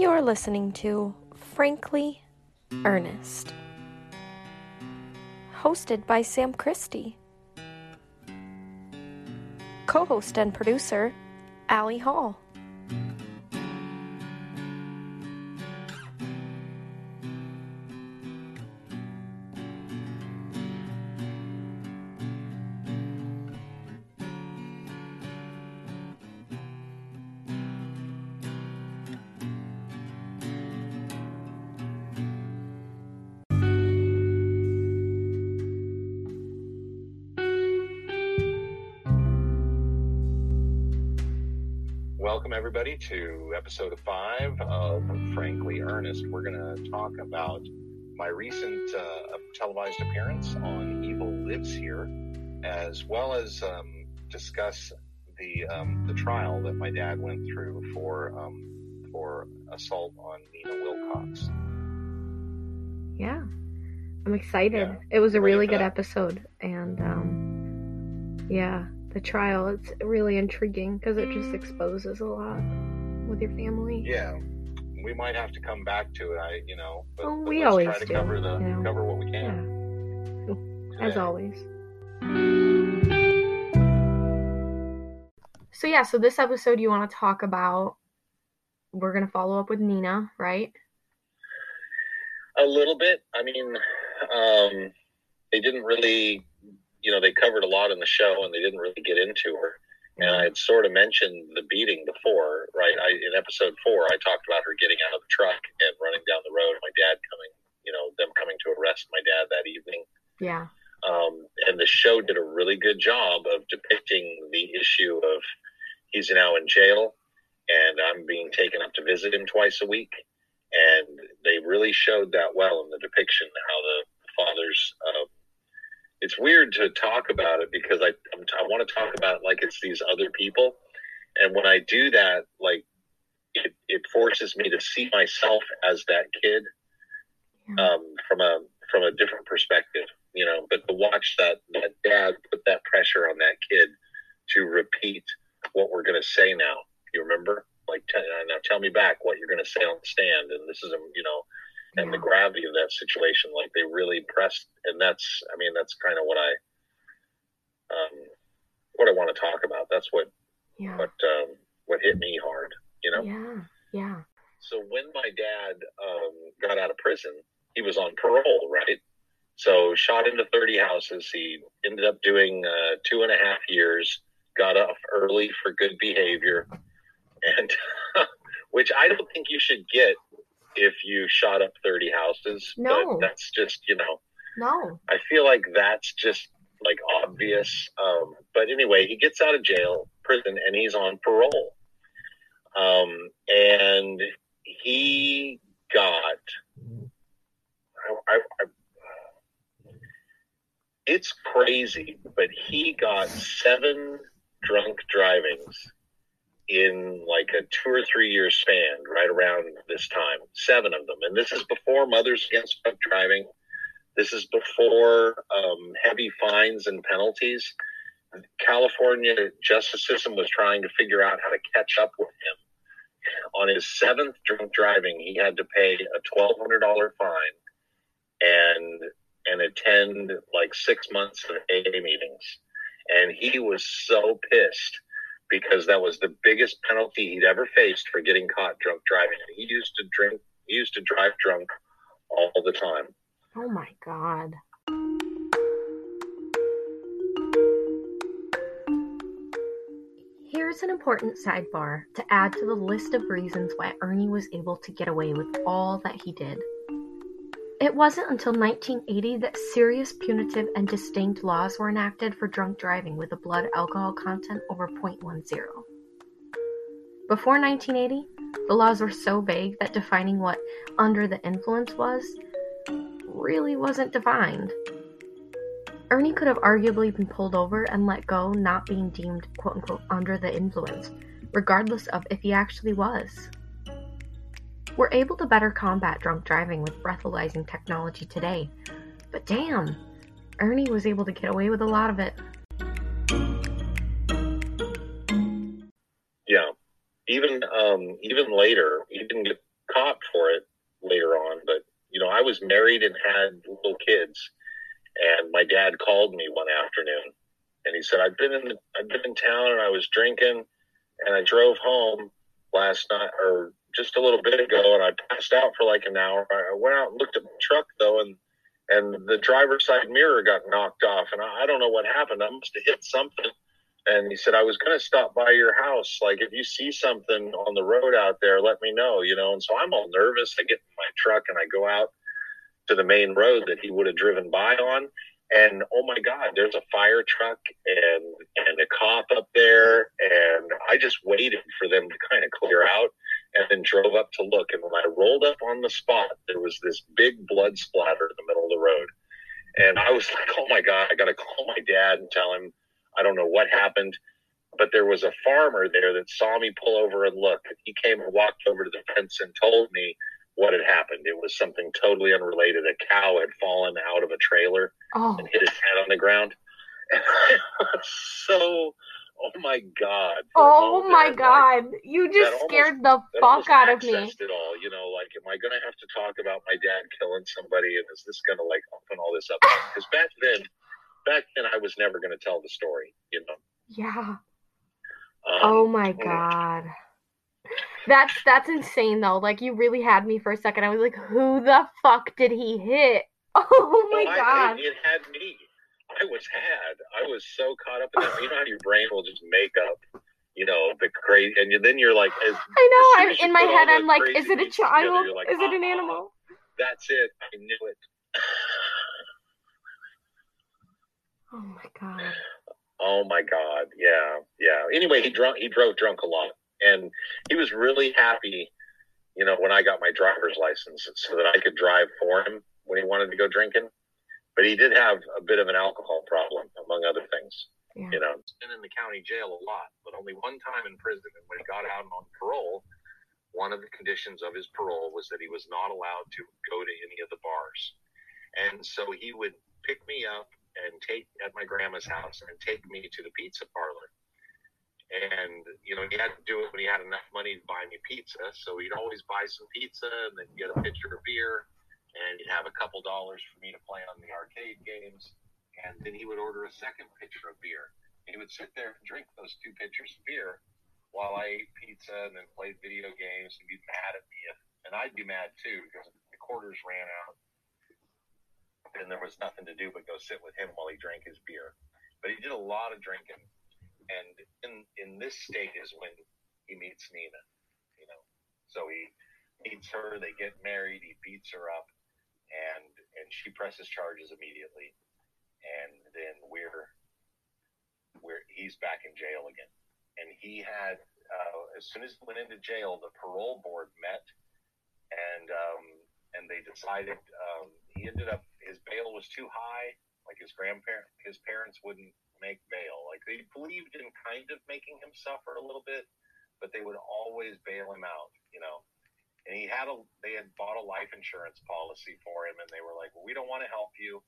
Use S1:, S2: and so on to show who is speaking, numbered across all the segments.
S1: You're listening to Frankly Ernest, hosted by Sam Christie, co host and producer Allie Hall.
S2: Everybody, to episode five of Frankly Ernest. We're going to talk about my recent uh, televised appearance on Evil Lives Here, as well as um, discuss the um, the trial that my dad went through for um, for assault on Nina Wilcox.
S3: Yeah, I'm excited.
S2: Yeah.
S3: It was a really good
S2: that?
S3: episode, and um, yeah, the trial it's really intriguing because it just exposes a lot with your family.
S2: Yeah, we might have to come back to it. I, you know, but,
S3: Oh,
S2: but
S3: we always
S2: try to
S3: do,
S2: cover the
S3: you know.
S2: cover what we
S3: Yeah,
S2: can.
S3: as always. So yeah, so this episode you want to talk about? We're gonna follow up with Nina, right?
S2: A little bit. I mean, um, they didn't really, you know, they covered a lot in the show, and they didn't really get into her. And I had sort of mentioned the beating before, right? I in episode four, I talked about her getting out of the truck and running down the road. My dad coming, you know, them coming to arrest my dad that evening.
S3: Yeah,
S2: Um, and the show did a really good job of depicting the issue of he's now in jail, and I'm being taken up to visit him twice a week. And they really showed that well in the depiction how the father's. Um, it's weird to talk about it because I I'm, I want to talk about it like it's these other people, and when I do that, like it it forces me to see myself as that kid um, from a from a different perspective, you know. But to watch that that dad put that pressure on that kid to repeat what we're going to say now. You remember, like, t- now tell me back what you're going to say on the stand, and this is a you know, and the gravity of that situation. Like they really pressed, and that's I mean that's kind of what I um, what I want to talk about. That's what
S3: yeah,
S2: what um, what hit me hard, you know.
S3: yeah, yeah.
S2: So when my dad um, got out of prison, he was on parole, right? So shot into 30 houses. He ended up doing uh, two and a half years. Got off early for good behavior, and which I don't think you should get if you shot up 30 houses.
S3: No.
S2: but that's just you know.
S3: No,
S2: I feel like that's just like obvious. Um, but anyway, he gets out of jail, prison, and he's on parole. Um, and he got. I, I, I, it's crazy, but he got seven drunk drivings in like a two or three year span, right around this time. Seven of them, and this is before Mothers Against Drunk Driving. This is before um, heavy fines and penalties. California justice system was trying to figure out how to catch up with him. On his seventh drunk driving, he had to pay a twelve hundred dollar fine and and attend like six months of AA meetings. And he was so pissed because that was the biggest penalty he'd ever faced for getting caught drunk driving. And he used to drink, he used to drive drunk all the time.
S3: oh my god. Here's an important sidebar to add to the list of reasons why Ernie was able to get away with all that he did. It wasn't until 1980 that serious punitive and distinct laws were enacted for drunk driving with a blood alcohol content over 0.10. Before 1980, the laws were so vague that defining what under the influence was really wasn't defined. Ernie could have arguably been pulled over and let go, not being deemed quote unquote under the influence, regardless of if he actually was. We're able to better combat drunk driving with breathalyzing technology today, but damn, Ernie was able to get away with a lot of it.
S2: Yeah. Even um, even later, he didn't get caught for it later on, but you know, I was married and had little kids, and my dad called me one afternoon, and he said, "I've been in I've been in town and I was drinking, and I drove home last night or just a little bit ago, and I passed out for like an hour. I went out and looked at my truck though, and and the driver's side mirror got knocked off, and I, I don't know what happened. I must have hit something." And he said, I was going to stop by your house. Like, if you see something on the road out there, let me know, you know? And so I'm all nervous. I get in my truck and I go out to the main road that he would have driven by on. And oh my God, there's a fire truck and, and a cop up there. And I just waited for them to kind of clear out and then drove up to look. And when I rolled up on the spot, there was this big blood splatter in the middle of the road. And I was like, oh my God, I got to call my dad and tell him I don't know what happened, but there was a farmer there that saw me pull over and look. He came and walked over to the fence and told me what had happened. It was something totally unrelated. A cow had fallen out of a trailer
S3: Oh,
S2: and hit its head on the ground. And I was so, oh my God.
S3: oh my
S2: there, I'm like,
S3: god. You just
S2: almost-
S3: scared the fuck out of me.
S2: It all, you know, like, am I going to have to talk about my dad killing somebody, and is this going to like open all this up? Because back then, back then, I was never going to tell the story, you know.
S3: Yeah.
S2: Um,
S3: Oh my god. That's that's insane though. Like you really had me for a second. I was like, who the fuck did he hit? Oh my
S2: I-
S3: god.
S2: it, it had me. I was had. I was so caught up in that. You know how your brain will just make up, you know, the crazy, and then you're like, as,
S3: I know. I'm in my head. I'm like, is it a
S2: pieces together,
S3: child?
S2: like,
S3: Is it an
S2: "Ah,
S3: animal?
S2: That's it. I knew it.
S3: Oh my god.
S2: Oh my God. Yeah. Yeah. Anyway, he drunk, he drove drunk a lot and he was really happy, you know, when I got my driver's license so that I could drive for him when he wanted to go drinking. But he did have a bit of an alcohol problem, among other things.
S3: Yeah.
S2: You know, he's been in the county jail a lot, but only one time in prison. And when he got out on parole, one of the conditions of his parole was that he was not allowed to go to any of the bars. And so he would pick me up and take at my grandma's house and take me to the pizza parlor. And you know, he had to do it when he had enough money to buy me pizza. So he'd always buy some pizza and then get a pitcher of beer, and he'd have a couple dollars for me to play on the arcade games. And then he would order a second pitcher of beer. He would sit there and drink those two pitchers of beer while I ate pizza and then played video games and be mad at me. And I'd be mad too because the quarters ran out and there was nothing to do but go sit with him while he drank his beer. But he did a lot of drinking, and in in this state is when he meets Nina. You know, so he meets her, they get married, he beats her up, and and she presses charges immediately, and then we're we're he's back in jail again, and he had uh, as soon as he went into jail, the parole board met, and um, and they decided um, he ended up his bail was too high. Like his grandparent, his parents wouldn't make bail. Like they believed in kind of making him suffer a little bit, but they would always bail him out. And he had a they had bought a life insurance policy for him, and they were like, well, we don't want to help you.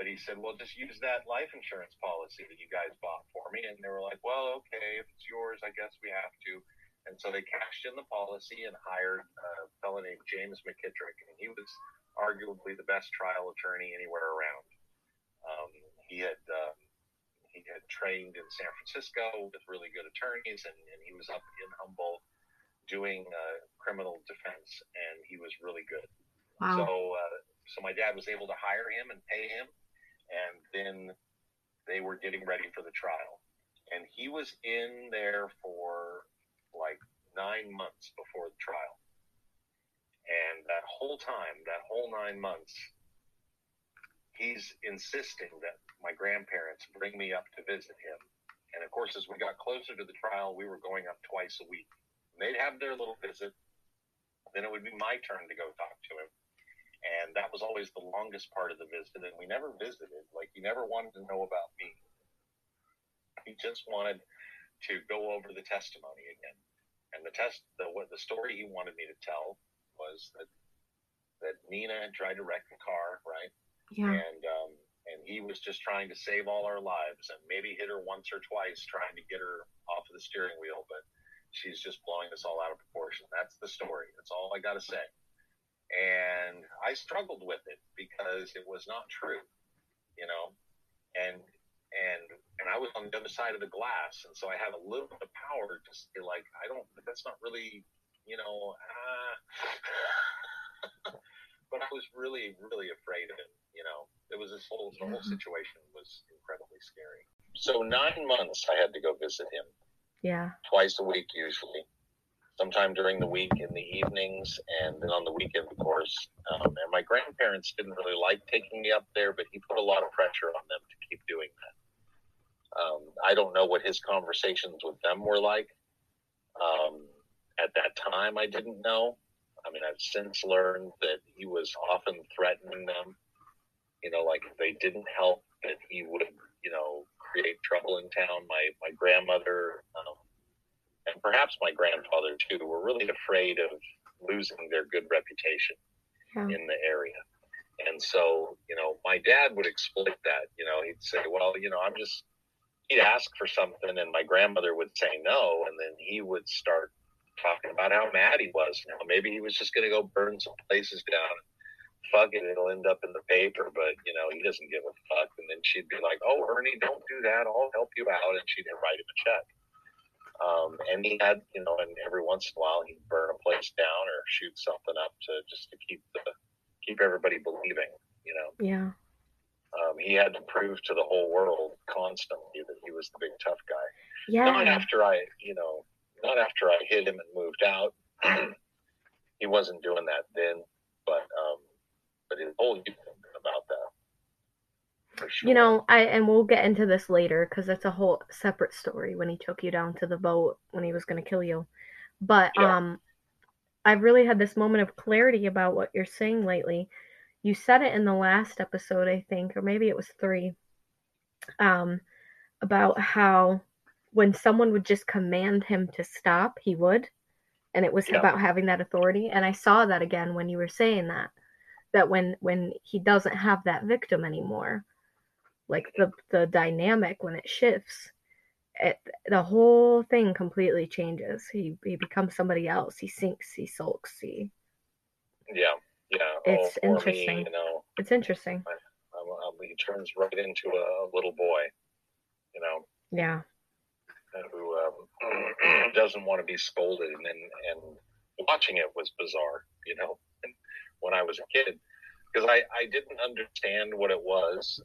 S2: But he said, well, just use that life insurance policy that you guys bought for me. And they were like, well, okay, if it's yours, I guess we have to. And so they cashed in the policy and hired a fellow named James McKittrick. And he was arguably the best trial attorney anywhere around. Um, he had um, he had trained in San Francisco with really good attorneys, and, and he was up in Humboldt doing uh, criminal defense, and he was really good.
S3: Wow.
S2: So, uh, so my dad was able to hire him and pay him, and then they were getting ready for the trial, and he was in there for like nine months before the trial, and that whole time, that whole nine months, he's insisting that my grandparents bring me up to visit him, and of course, as we got closer to the trial, we were going up twice a week. They'd have their little visit, then it would be my turn to go talk to him. And that was always the longest part of the visit and we never visited. Like he never wanted to know about me. He just wanted to go over the testimony again. And the test the what the story he wanted me to tell was that that nina had tried to wreck the car right?
S3: Yeah.
S2: and um and he was just trying to save all our lives and maybe hit her once or twice trying to get her off of the steering wheel but she's just blowing this all out of proportion. That's the story. That's all I got to say. And I struggled with it because it was not true, you know, and and and I was on the other side of the glass, and so I had a little bit of power to say like, I don't. That's not really, you know. Uh, but I was really, really afraid of it. You know, it was this whole the whole situation was incredibly scary. So nine months I had to go visit him.
S3: Yeah.
S2: Twice a week usually. Sometime during the week in the evenings, and then on the weekend, of course. Um, and my grandparents didn't really like taking me up there, but he put a lot of pressure on them to keep doing that. Um, I don't know what his conversations with them were like. Um, at that time, I didn't know. I mean, I've since learned that he was often threatening them. You know, like if they didn't help, that he would, you know, create trouble in town. My my grandmother and perhaps my grandfather too were really afraid of losing their good reputation
S3: Yeah.
S2: in the area. And so, you know, my dad would exploit that. You know, he'd say, "Well, you know, I'm just." He'd ask for something, and my grandmother would say no, and then he would start talking about how mad he was. You know, maybe he was just going to go burn some places down. Fuck it, it'll end up in the paper, but you know he doesn't give a fuck. And then she'd be like, "Oh, Ernie, don't do that. I'll help you out," and she'd write him a check. Um, and he had, you know, and every once in a while he'd burn a place down or shoot something up to just to keep the keep everybody believing. You know,
S3: Yeah.
S2: um, he had to prove to the whole world constantly that he was the big tough guy.
S3: Yeah.
S2: Not after I, you know, not after I hit him and moved out. he wasn't doing that then, but um, but his whole youth about that. For sure.
S3: You know, I and we'll get into this later because it's a whole separate story when he took you down to the boat when he was going to kill you. But
S2: Yeah.
S3: um I've really had this moment of clarity about what you're saying lately. You said it in the last episode, I think, or maybe it was 3. Um about how when someone would just command him to stop, he would. And it was
S2: Yeah.
S3: about having that authority and I saw that again when you were saying that that when when he doesn't have that victim anymore like the the dynamic when it shifts it the whole thing completely changes he he becomes somebody else he sinks he sulks he
S2: yeah, yeah.
S3: It's
S2: oh,
S3: interesting.
S2: Me, you know,
S3: it's interesting
S2: um, um, he turns right into a little boy. You know,
S3: yeah
S2: who um, doesn't want to be scolded, and then and watching it was bizarre. You know, when I was a kid, because I I didn't understand what it was,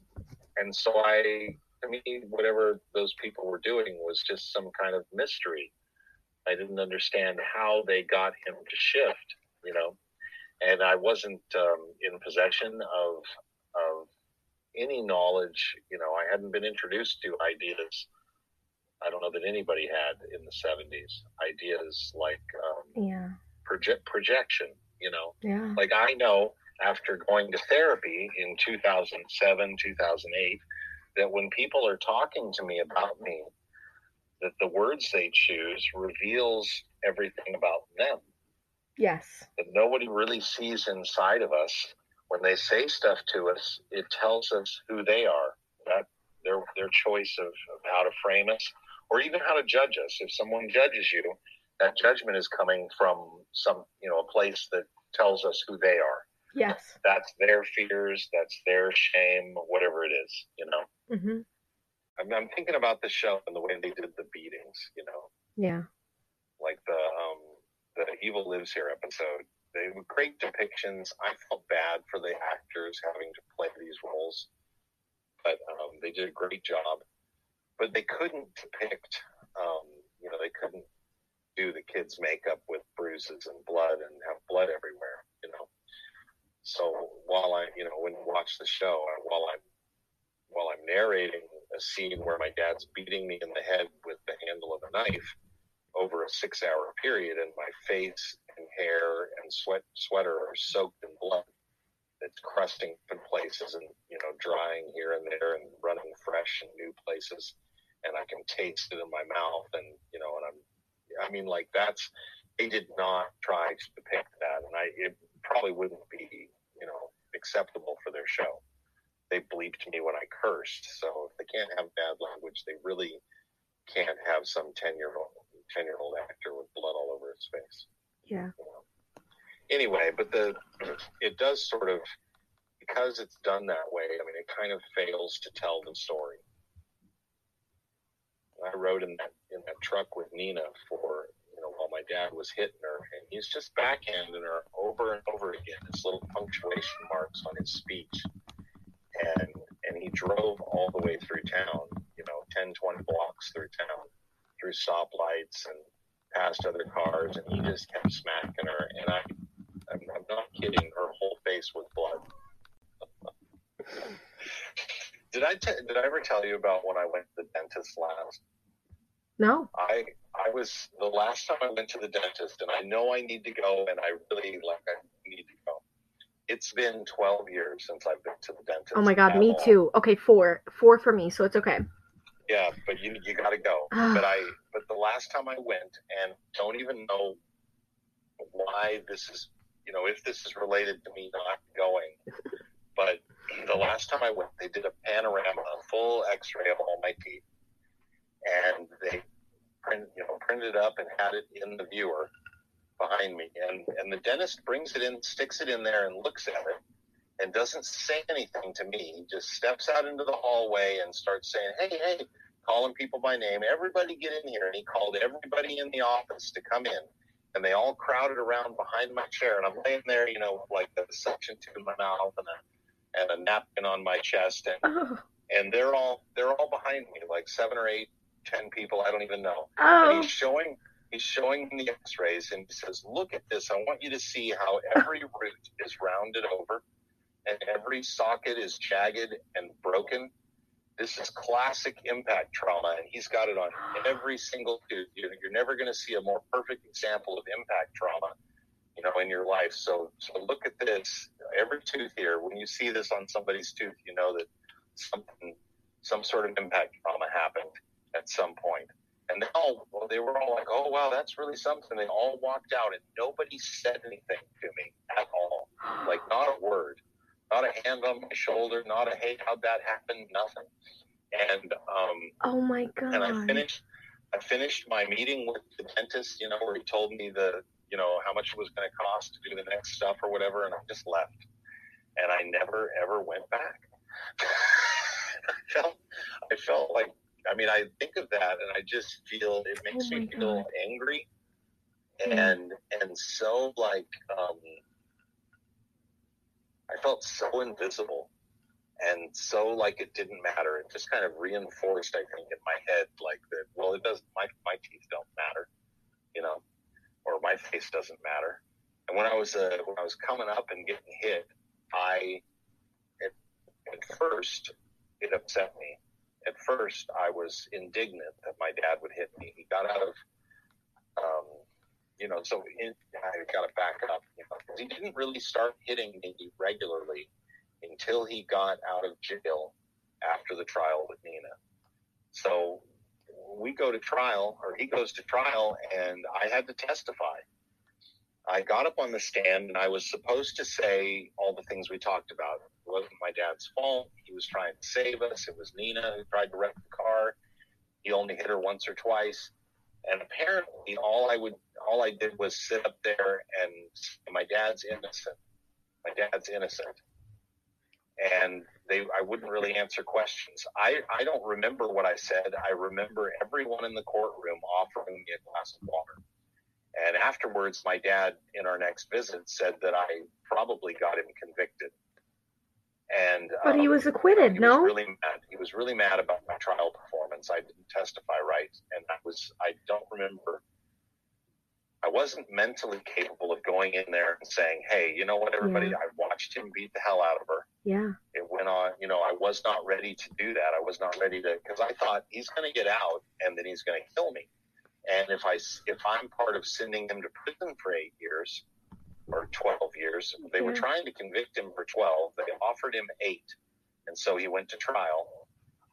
S2: and so I to me whatever those people were doing was just some kind of mystery. I didn't understand how they got him to shift. You know, and I wasn't um, in possession of of any knowledge. You know, I hadn't been introduced to ideas. I don't know that anybody had in the 70s ideas like um,
S3: yeah
S2: project projection. You know,
S3: yeah
S2: like I know after going to therapy in 2007, 2008, that when people are talking to me about me, that the words they choose reveals everything about them
S3: yes
S2: that nobody really sees inside of us. When they say stuff to us, it tells us who they are. That their their choice of, of how to frame us, or even how to judge us. If someone judges you, that judgment is coming from some you know a place that tells us who they are.
S3: Yes
S2: That's their fears. That's their shame. Whatever it is, you know.
S3: hmm
S2: I'm, I'm thinking about the show and the way they did the beatings. You know,
S3: yeah
S2: like the um, the Evil Lives Here episode. They were great depictions. I felt bad for the actors having to play these roles, but um, they did a great job. But they couldn't depict, um, you know, they couldn't do the kids' makeup with bruises and blood and have blood everywhere. So while I, you know, when you watch the show, while I'm while I'm narrating a scene where my dad's beating me in the head with the handle of a knife over a six hour period and my face and hair and sweat sweater are soaked in blood it's crusting in places and you know drying here and there and running fresh in new places and i can taste it in my mouth and you know and i'm i mean like that's they did not try to depict that and i it probably wouldn't be you know acceptable for their show they bleeped me when i cursed so if they can't have bad language they really can't have some 10 year old ten year old actor with blood all over his face.
S3: Yeah.
S2: You know? Anyway, but the it does sort of because it's done that way. I mean, it kind of fails to tell the story. I rode in that in that truck with Nina for you know while my dad was hitting her, and he's just backhanding her over and over again. His little punctuation marks on his speech, and and he drove all the way through town, you know, 10, 20 blocks through town, through stoplights and past other cars, and he just kept smacking her. And I, I'm, I'm not kidding, her whole face was blood. did I t- did I ever tell you about when I went to the dentist last?
S3: No.
S2: I I was the last time I went to the dentist, and I know I need to go, and I really like I need to go. It's been 12 years since I've been to the dentist.
S3: Oh my god, me
S2: all.
S3: too. Okay, four. Four for me, so it's okay.
S2: Yeah, but you you got to go. but I but the last time I went, and don't even know why this is, you know, if this is related to me not going. But the last time I went, they did a panorama, a full X-ray of all my teeth, and they print, you know, printed up and had it in the viewer behind me. And and the dentist brings it in, sticks it in there, and looks at it, and doesn't say anything to me. He just steps out into the hallway and starts saying, "Hey, hey." Calling people by name. Everybody get in here. And he called everybody in the office to come in and they all crowded around behind my chair, and I'm laying there, you know, like a suction tube in my mouth and a and a napkin on my chest, and
S3: Oh.
S2: and they're all they're all behind me, like seven or eight, ten people, I don't even know.
S3: Oh.
S2: And he's showing he's showing the X-rays, and he says, "Look at this. I want you to see how every root is rounded over, and every socket is jagged and broken." This is classic impact trauma, and he's got it on every single tooth. You're, you're never going to see a more perfect example of impact trauma, you know, in your life. So, so look at this. Every tooth here. When you see this on somebody's tooth, you know that something, some sort of impact trauma happened at some point. And they all, well, they were all like, "Oh, wow, that's really something." They all walked out, and nobody said anything to me at all. Like not a word, not a hand on my shoulder, not a hey, how'd that happen? Nothing. And um,
S3: Oh my god.
S2: and I finished I finished my meeting with the dentist, you know, where he told me the you know how much it was going to cost to do the next stuff or whatever, and I just left, and I never ever went back. I felt I felt like I mean I think of that and I just feel it makes
S3: Oh
S2: me feel angry
S3: Yeah.
S2: and and so like um, I felt so invisible and so like it didn't matter. It just kind of reinforced, I think, in my head like that. Well, it doesn't. My my teeth don't matter, you know, or my face doesn't matter. And when I was uh, when I was coming up and getting hit, I at, at first it upset me. At first, I was indignant that my dad would hit me. He got out of, um, you know, so in, I got to back up. You know, he didn't really start hitting me regularly until he got out of jail after the trial with Nina. So we go to trial, or he goes to trial, and I had to testify. I got up on the stand and I was supposed to say all the things we talked about. It wasn't my dad's fault. He was trying to save us. It was Nina who tried to wreck the car. He only hit her once or twice. And apparently all I would all I did was sit up there and my dad's innocent. My dad's innocent. And they I wouldn't really answer questions. I, I don't remember what I said. I remember everyone in the courtroom offering me a glass of water. And afterwards, my dad, in our next visit, said that I probably got him convicted. And
S3: But he
S2: um,
S3: was acquitted,
S2: he
S3: no?
S2: Was really mad. He was really mad about my trial performance. I didn't testify right, and I was. I don't remember. I wasn't mentally capable of going in there and saying, "Hey, you know what, everybody?
S3: Yeah.
S2: I watched him beat the hell out of her.
S3: Yeah.
S2: It went on. You know, I was not ready to do that. I was not ready to because I thought he's going to get out and then he's going to kill me. And if I if I'm part of sending him to prison for eight years or twelve years, they were trying to convict him for twelve. They offered him eight, and so he went to trial.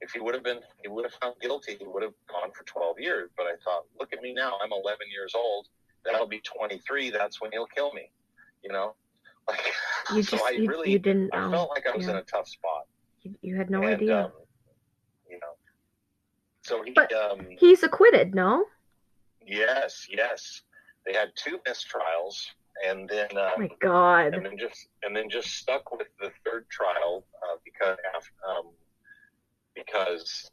S2: If he would have been, he would have found guilty. He would have gone for twelve years. But I thought, look at me now. I'm 11 years old. That'll be 23. That's when he'll kill me. You know, like
S3: You
S2: so.
S3: just
S2: I
S3: you,
S2: really,
S3: you didn't
S2: I felt like I was
S3: yeah.
S2: in a tough spot.
S3: You, you had no
S2: and,
S3: idea.
S2: Um, you know, so he,
S3: But-
S2: um,
S3: He's acquitted, no?
S2: Yes, yes. They had two mistrials, and then uh,
S3: Oh my God.
S2: and then just and then just stuck with the third trial uh, because um, because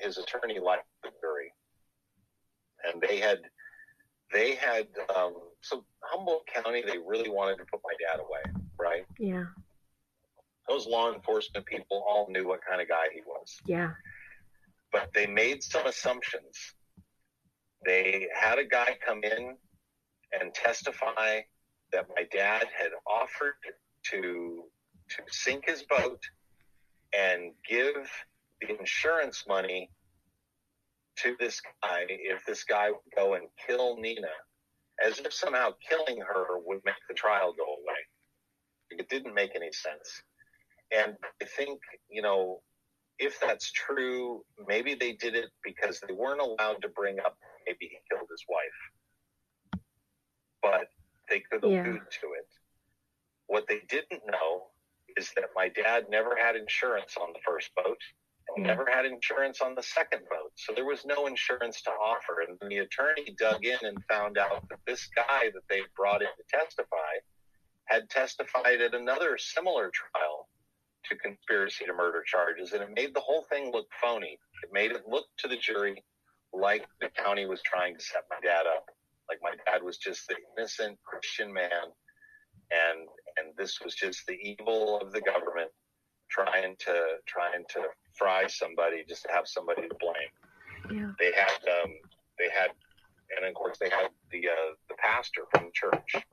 S2: his attorney liked the jury, and they had they had um, so Humboldt County they really wanted to put my dad away, right?
S3: Yeah.
S2: Those law enforcement people all knew what kind of guy he was,
S3: Yeah.
S2: but they made some assumptions. They had a guy come in and testify that my dad had offered to to sink his boat and give the insurance money to this guy if this guy would go and kill Nina, as if somehow killing her would make the trial go away. It didn't make any sense. And I think, you know, if that's true, maybe they did it because they weren't allowed to bring up maybe he killed his wife. But they could
S3: Yeah.
S2: allude to it. What they didn't know is that my dad never had insurance on the first boat and
S3: Yeah.
S2: never had insurance on the second boat. So there was no insurance to offer. And the attorney dug in and found out that this guy that they brought in to testify had testified at another similar trial to conspiracy to murder charges. And it made the whole thing look phony. It made it look to the jury like the county was trying to set my dad up. Like my dad was just the innocent Christian man and and this was just the evil of the government trying to trying to fry somebody just to have somebody to blame.
S3: Yeah.
S2: They had um, they had and of course they had the uh, the pastor from the church,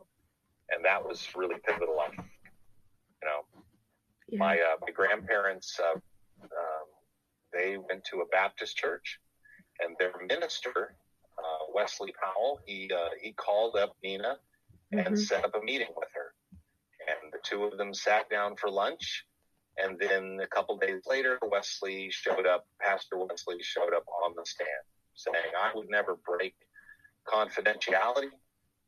S2: and that was really pivotal. I think. You know,
S3: Yeah.
S2: my uh, my grandparents uh, um, they went to a Baptist church, and their minister uh, Wesley Powell he uh, he called up Nina and
S3: Mhm.
S2: set up a meeting with her, and the two of them sat down for lunch. And then a couple days later, Wesley showed up. Pastor Wesley showed up on the stand, saying, "I would never break confidentiality,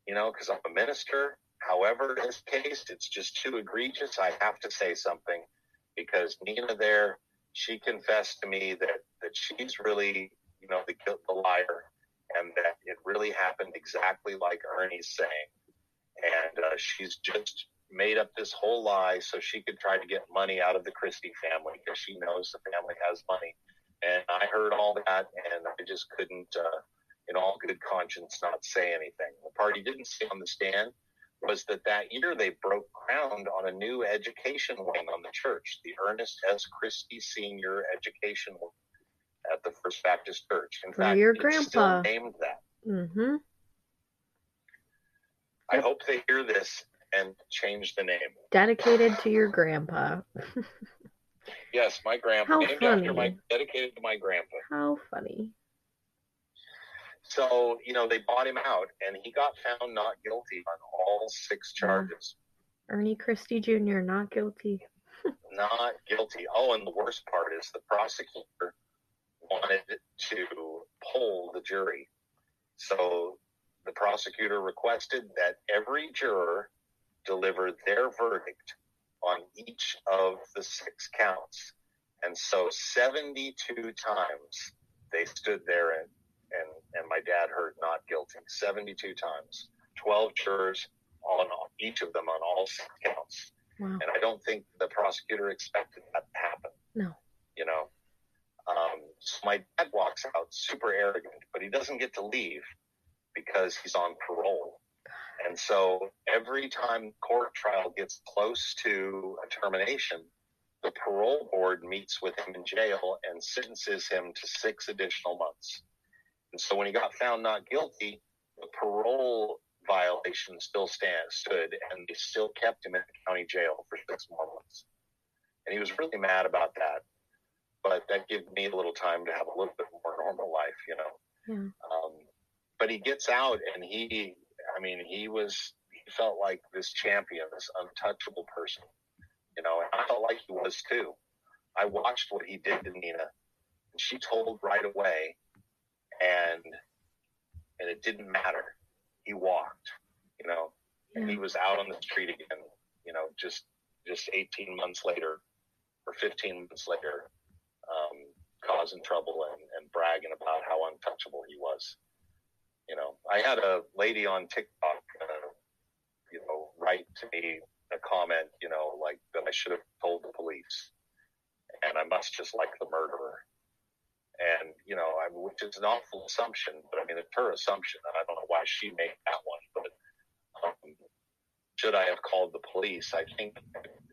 S2: you know, because I'm a minister. However, in this case, it's just too egregious. I have to say something because Nina there, she confessed to me that that she's really, you know, the the liar, and that it really happened exactly like Ernie's saying, and uh, she's just made up this whole lie so she could try to get money out of the Christie family because she knows the family has money. And I heard all that, and I just couldn't, uh, in all good conscience, not say anything. The party didn't say on the stand was that that year they broke ground on a new education wing on the church, the Ernest S. Christie Senior Education Wing at the First Baptist Church. In fact,
S3: your grandpa.
S2: named that.
S3: Mm-hmm.
S2: I hope they hear this and change the name.
S3: Dedicated to your grandpa.
S2: Yes, my grandpa,
S3: How
S2: named after my,
S3: funny.
S2: dedicated to my grandpa.
S3: How funny.
S2: So, you know, they bought him out and he got found not guilty on all six charges.
S3: Ernie Christie Jr. not guilty.
S2: Not guilty. Oh, and the worst part is the prosecutor wanted to poll the jury. So the prosecutor requested that every juror deliver their verdict on each of the six counts. And so 72 times they stood there and, and, and my dad heard not guilty. 72 times. 12 jurors on each of them on all counts.
S3: Wow.
S2: And I don't think the prosecutor expected that to happen.
S3: No.
S2: You know, um, so my dad walks out super arrogant, but he doesn't get to leave because he's on parole. And so every time court trial gets close to a termination, the parole board meets with him in jail and sentences him to six additional months. And so when he got found not guilty, the parole violation still stand, stood and they still kept him in the county jail for six more months. And he was really mad about that. But that gave me a little time to have a little bit more normal life, you know.
S3: Yeah.
S2: Um, but he gets out and he, I mean, he was, he felt like this champion, this untouchable person, you know, and I felt like he was too. I watched what he did to Nina and she told right away and, and it didn't matter. He walked, you know, and he was out on the street again, you know, just, just 18 months later or 15 months later, um, causing trouble and, and bragging about how untouchable he was. You know, I had a lady on TikTok, uh, you know, write to me a comment, you know, like that I should have told the police, and I must just like the murderer. And you know, I mean, which is an awful assumption, but I mean, it's her assumption, and I don't know why she made that one. But um, should I have called the police? I think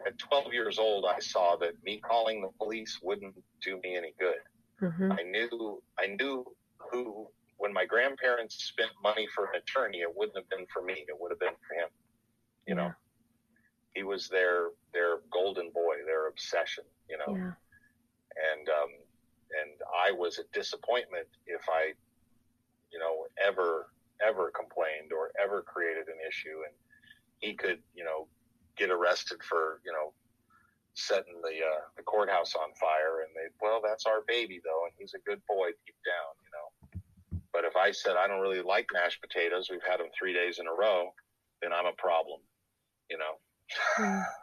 S2: at 12 years old, I saw that me calling the police wouldn't do me any good.
S3: hmm
S2: I knew I knew who when my grandparents spent money for an attorney, it wouldn't have been for me. It would have been for him. You know, he was their their golden boy, their obsession. You know,
S3: Yeah.
S2: and um, and I was a disappointment if I, you know, ever ever complained or ever created an issue, and he could, you know, get arrested for, you know, setting the uh, the courthouse on fire, and they, well, that's our baby though, and he's a good boy deep down, you know. But if I said I don't really like mashed potatoes, we've had them three days in a row, then I'm a problem, you know.
S3: Mm.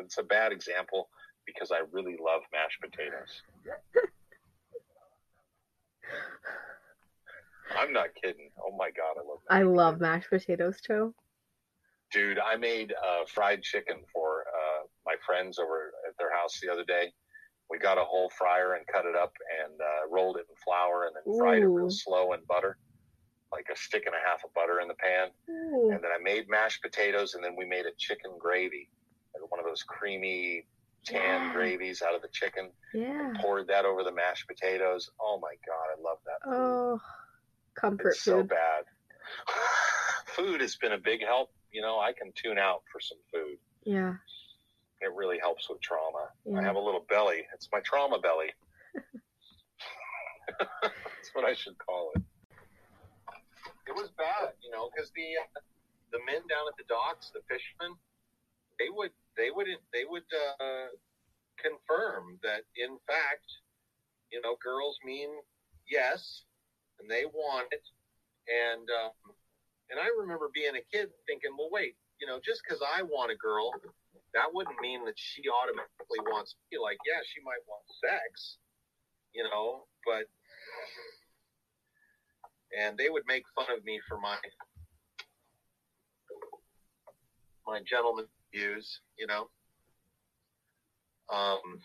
S2: It's a bad example because I really love mashed potatoes. I'm not kidding. Oh my god, I love.
S3: I love mashed potatoes too.
S2: Dude, I made uh, fried chicken for uh, my friends over at their house the other day. We got a whole fryer and cut it up and uh, rolled it in flour and then fried it real slow in butter, like a stick and a half of butter in the pan.
S3: Ooh.
S2: And then I made mashed potatoes and then we made a chicken gravy, like one of those creamy tan
S3: Yeah.
S2: gravies out of the chicken.
S3: Yeah.
S2: Poured that over the mashed potatoes. Oh my god, I love that.
S3: Oh, comfort
S2: it's so bad. food has been a big help. You know, I can tune out for some food.
S3: Yeah.
S2: It really helps with trauma.
S3: Yeah.
S2: I have a little belly. It's my trauma belly. That's what I should call it. It was bad, you know, because the uh, the men down at the docks, the fishermen, they would they would they would uh, confirm that in fact, you know, girls mean yes, and they want it, and um, and I remember being a kid thinking, well, wait, you know, just because I want a girl, that wouldn't mean that she automatically wants me. Like, yeah, she might want sex, you know, but and they would make fun of me for my my gentleman views, you know. Um,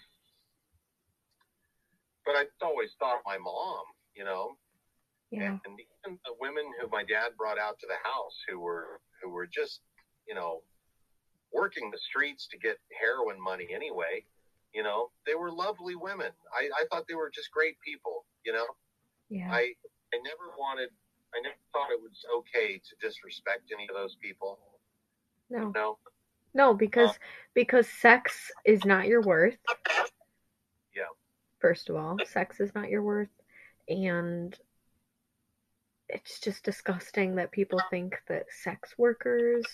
S2: but I always thought my mom, you know,
S3: Yeah.
S2: and even the women who my dad brought out to the house who were who were just you know working the streets to get heroin money anyway you know they were lovely women i, I thought they were just great people you know
S3: Yeah.
S2: i i never wanted i never thought it was okay to disrespect any of those people
S3: No.
S2: no
S3: No, because because sex is not your worth.
S2: Yeah.
S3: First of all, sex is not your worth, and it's just disgusting that people think that sex workers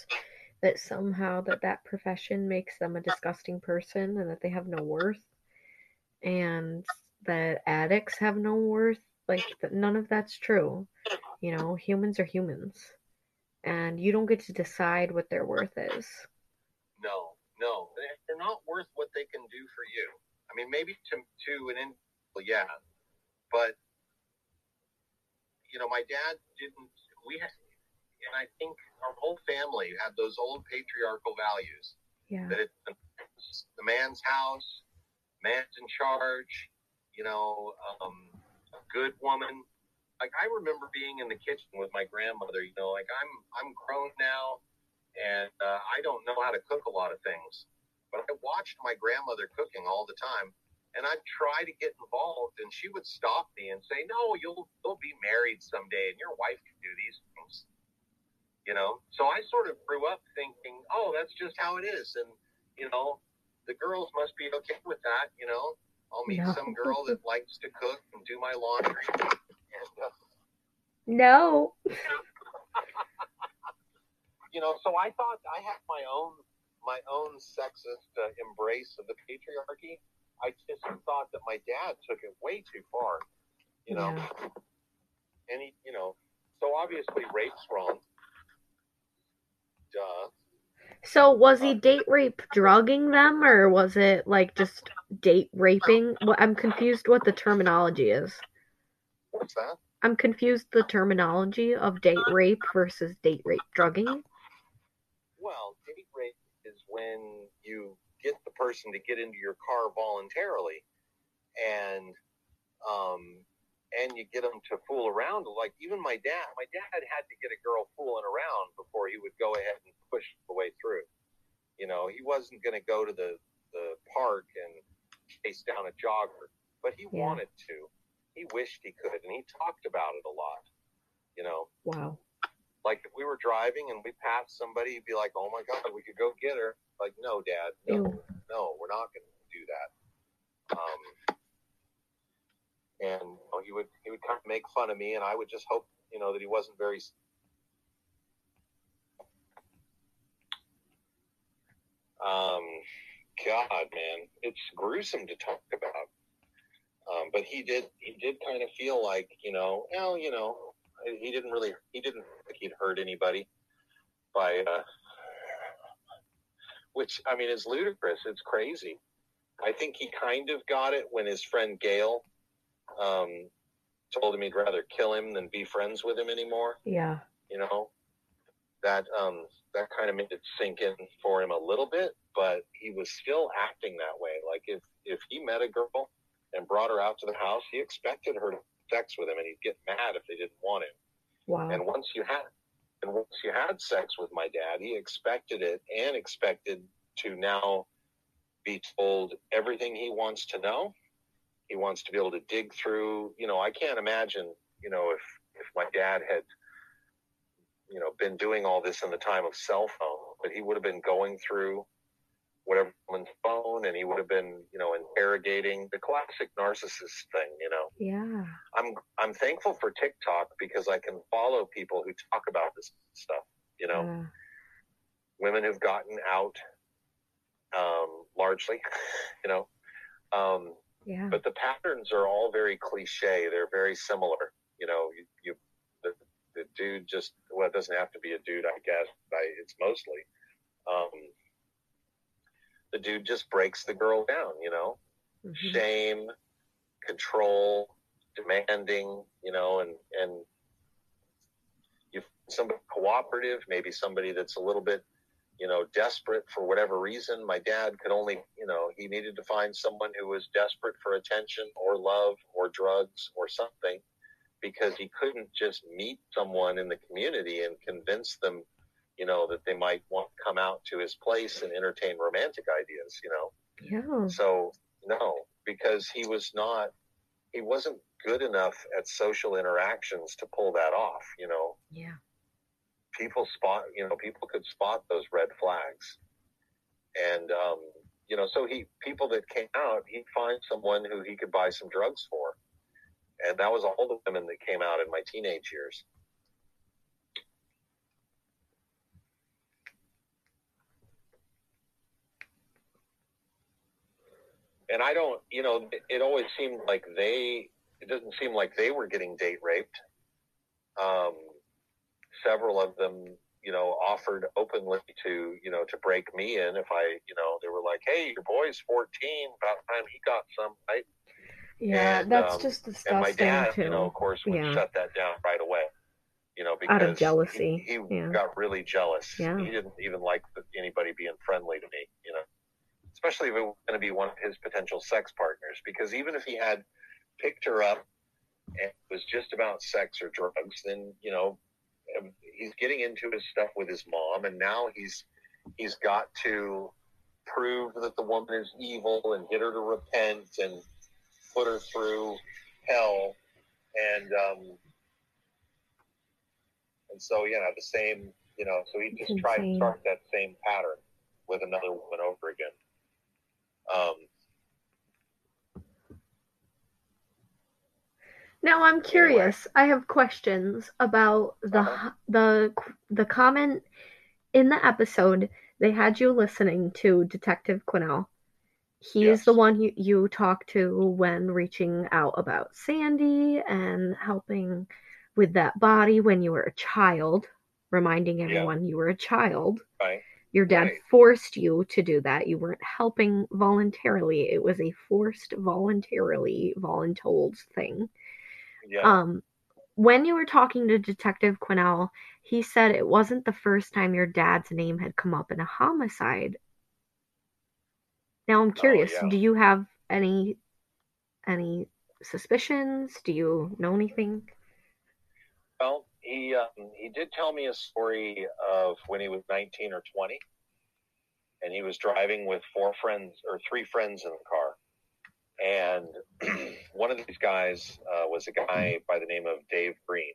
S3: that somehow that that profession makes them a disgusting person and that they have no worth. And that addicts have no worth. Like that none of that's true. You know humans are humans. And you don't get to decide what their worth is
S2: no no. They- they're not worth what they can do for you. I mean maybe to to an in well, yeah. But you know my dad didn't we had and i think our whole family had those old patriarchal values.
S3: Yeah.
S2: That it's the, the man's house, man's in charge, you know, um, a good woman. Like I remember being in the kitchen with my grandmother. You know, like I'm I'm grown now, and uh, I don't know how to cook a lot of things, but I watched my grandmother cooking all the time, and I'd try to get involved, and she would stop me and say, "No, you'll you'll be married someday, and your wife can do these things." You know, so I sort of grew up thinking, "Oh, that's just how it is," and you know, the girls must be okay with that. You know, I'll meet
S3: No.
S2: some girl that likes to cook and do my laundry. And, uh,
S3: no
S2: you know, so I thought I had my own my own sexist uh, embrace of the patriarchy. I just thought that my dad took it way too far. You know,
S3: Yeah.
S2: and he, you know, so obviously rape's wrong. Duh.
S3: So was he date rape drugging them or was it like just date raping? Well, I'm confused what the terminology is.
S2: What's that?
S3: I'm confused the terminology of date rape versus date rape drugging.
S2: Well, date rape is when you get the person to get into your car voluntarily, and um, and you get them to fool around. Like even my dad, my dad had to get a girl fooling around before he would go ahead and push the way through. You know, he wasn't going to go to the the park and chase down a jogger, but he
S3: Yeah.
S2: wanted to. He wished he could, and he talked about it a lot. You know,
S3: Wow.
S2: Like if we were driving and we passed somebody, he'd be like, "Oh my God, we could go get her." Like, no, Dad, no,
S3: Ew.
S2: no, we're not going to do that. Um, and you know, he would he would kind of make fun of me, and I would just hope you know that he wasn't very. Um, God, man, it's gruesome to talk about. Um, but he did he did kind of feel like you know, well, you know, he didn't really he didn't think he'd hurt anybody by uh, which I mean is ludicrous. It's crazy. I think he kind of got it when his friend Gail um, told him he'd rather kill him than be friends with him anymore.
S3: Yeah.
S2: You know, that um, that kind of made it sink in for him a little bit, but he was still acting that way. Like if if he met a girl and brought her out to the house, he expected her to sex with him, and he'd get mad if they didn't want him.
S3: Wow.
S2: And once you had and once you had sex with my dad, he expected it and expected to now be told everything he wants to know. He wants to be able to dig through, you know, I can't imagine, you know, if if my dad had you know been doing all this in the time of cell phone, but he would have been going through whatever woman's phone and he would have been, you know, interrogating the classic narcissist thing, you know.
S3: yeah.
S2: I'm I'm thankful for TikTok because I can follow people who talk about this stuff. You know,
S3: Yeah.
S2: women who've gotten out, um, largely. You know, um,
S3: Yeah.
S2: but the patterns are all very cliche. They're very similar. You know, you, you the, the dude just well, it doesn't have to be a dude, I guess. I, it's mostly the dude just breaks the girl down. You know,
S3: Mhm.
S2: shame, control, demanding, you know, and and you somebody cooperative, maybe somebody that's a little bit, you know, desperate for whatever reason. My dad could only, you know, he needed to find someone who was desperate for attention or love or drugs or something because he couldn't just meet someone in the community and convince them, you know, that they might want come out to his place and entertain romantic ideas, you know.
S3: Yeah.
S2: So no, because he was not, he wasn't good enough at social interactions to pull that off. You know,
S3: Yeah.
S2: people spot, you know, people could spot those red flags, and um, you know, so he people that came out, he'd find someone who he could buy some drugs for, and that was all the women that came out in my teenage years. And I don't, you know, it, it always seemed like they, it doesn't seem like they were getting date raped. Um, several of them, you know, offered openly to, you know, to break me in if I, you know, they were like, hey, your boy's 14, about time he got some, right?
S3: Yeah.
S2: And,
S3: that's
S2: um,
S3: just
S2: And
S3: disgusting
S2: my dad,
S3: too.
S2: you know, of course, would
S3: Yeah.
S2: shut that down right away. You know, because
S3: Out of jealousy,
S2: he, he
S3: yeah.
S2: got really jealous.
S3: Yeah.
S2: He didn't even like anybody being friendly to me. You know, especially if it was going to be one of his potential sex partners. Because even if he had picked her up and it was just about sex or drugs, then you know, um, he's getting into his stuff with his mom, and now he's he's got to prove that the woman is evil and get her to repent and put her through hell and um and so you know the same you know so he just tried to start that same pattern with another woman over again um
S3: Now I'm curious. I have questions about the
S2: Uh-huh.
S3: the the comment in the episode. They had you listening to Detective Quinnell. He's
S2: Yes.
S3: the one you, you talked to when reaching out about Sandy and helping with that body when you were a child, reminding
S2: Yeah.
S3: everyone you were a child.
S2: right
S3: Your dad
S2: Right.
S3: forced you to do that. You weren't helping voluntarily. It was a forced, voluntarily, voluntold thing.
S2: Yeah.
S3: Um, when you were talking to Detective Quinnell, he said it wasn't the first time your dad's name had come up in a homicide. Now I'm curious,
S2: Oh, yeah.
S3: do you have any any suspicions? Do you know anything?
S2: Well, he um, he did tell me a story of when he was 19 or 20, and he was driving with four friends or three friends in the car, and one of these guys uh, was a guy by the name of Dave Green,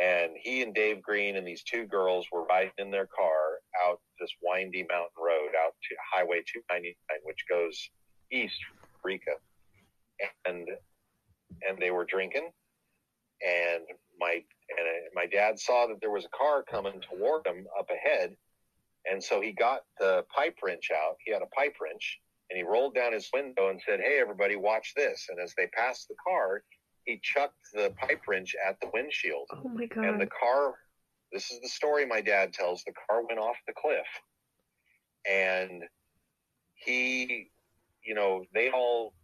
S2: and he and Dave Green and these two girls were riding in their car out this windy mountain road out to Highway 299, which goes east from Eureka, and and they were drinking. And my and uh, my dad saw that there was a car coming toward them up ahead, and so he got the pipe wrench out. He had a pipe wrench, and he rolled down his window and said, "Hey, everybody, watch this!" And as they passed the car, he chucked the pipe wrench at the windshield,
S3: Oh my god.
S2: and the car. This is the story my dad tells. The car went off the cliff, and he, you know, they all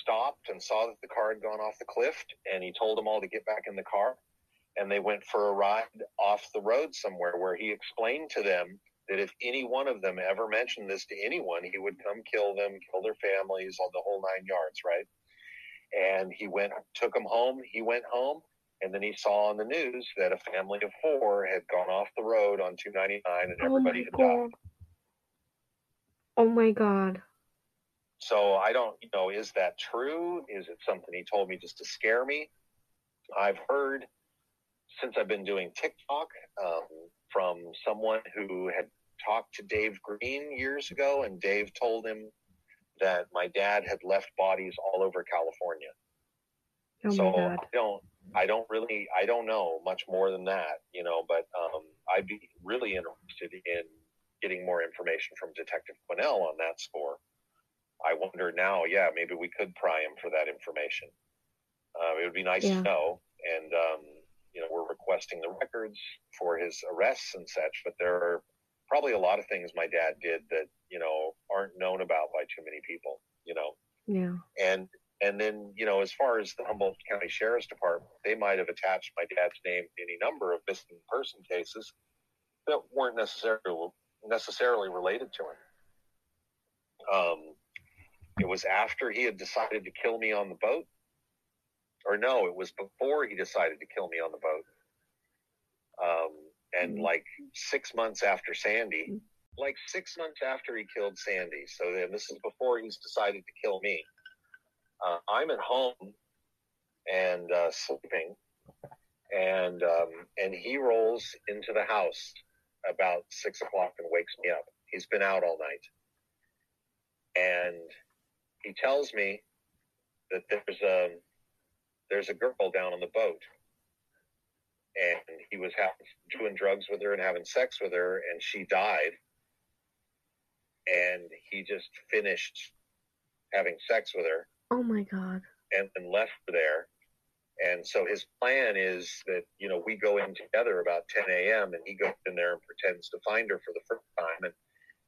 S2: stopped and saw that the car had gone off the cliff and he told them all to get back in the car and they went for a ride off the road somewhere where he explained to them that if any one of them ever mentioned this to anyone he would come kill them kill their families all the whole nine yards right and he went took them home he went home and then he saw on the news that a family of four had gone off the road on 299 and
S3: oh
S2: everybody
S3: my
S2: had died
S3: god. Oh my god.
S2: So I don't, you know, is that true? Is it something he told me just to scare me? I've heard since I've been doing TikTok um, from someone who had talked to Dave Green years ago, and Dave told him that my dad had left bodies all over California.
S3: Oh
S2: so. I don't, I don't really, I don't know much more than that, you know. But um, I'd be really interested in getting more information from Detective Quinnell on that score. I wonder now, yeah, maybe we could pry him for that information. Uh, it would be nice
S3: Yeah.
S2: to know. And, um, you know, we're requesting the records for his arrests and such, but there are probably a lot of things my dad did that, you know, aren't known about by too many people, you know.
S3: Yeah.
S2: And and then, you know, as far as the Humboldt County Sheriff's Department, they might have attached my dad's name to any number of missing person cases that weren't necessarily necessarily related to him. Um, it was after he had decided to kill me on the boat, or no, it was before he decided to kill me on the boat. Um, and
S3: Mhm.
S2: like six months after Sandy, like six months after he killed Sandy. So then this is before he's decided to kill me. Uh, I'm at home and uh, sleeping, and um, and he rolls into the house about six o'clock and wakes me up. He's been out all night, and he tells me that there's a there's a girl down on the boat, and he was having, doing drugs with her and having sex with her, and she died, and he just finished having sex with her
S3: Oh my god.
S2: and, and left her there. And so his plan is that, you know, we go in together about 10 a.m. and he goes in there and pretends to find her for the first time. And,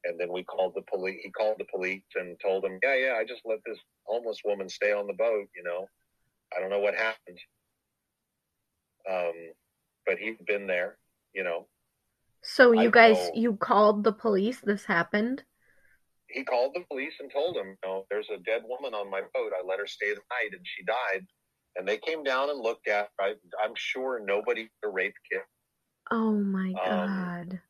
S2: and then we called the police. He called the police and told them, yeah, yeah, I just let this homeless woman stay on the boat. You know, I don't know what happened. Um, but he'd been there, you know,
S3: So
S2: I
S3: you guys
S2: know.
S3: you called the police this happened?
S2: he called the police and told them, you know, there's a dead woman on my boat. I let her stay the night and she died. And they came down and looked at. I, I'm sure nobody raped kid.
S3: Oh my
S2: Um,
S3: god.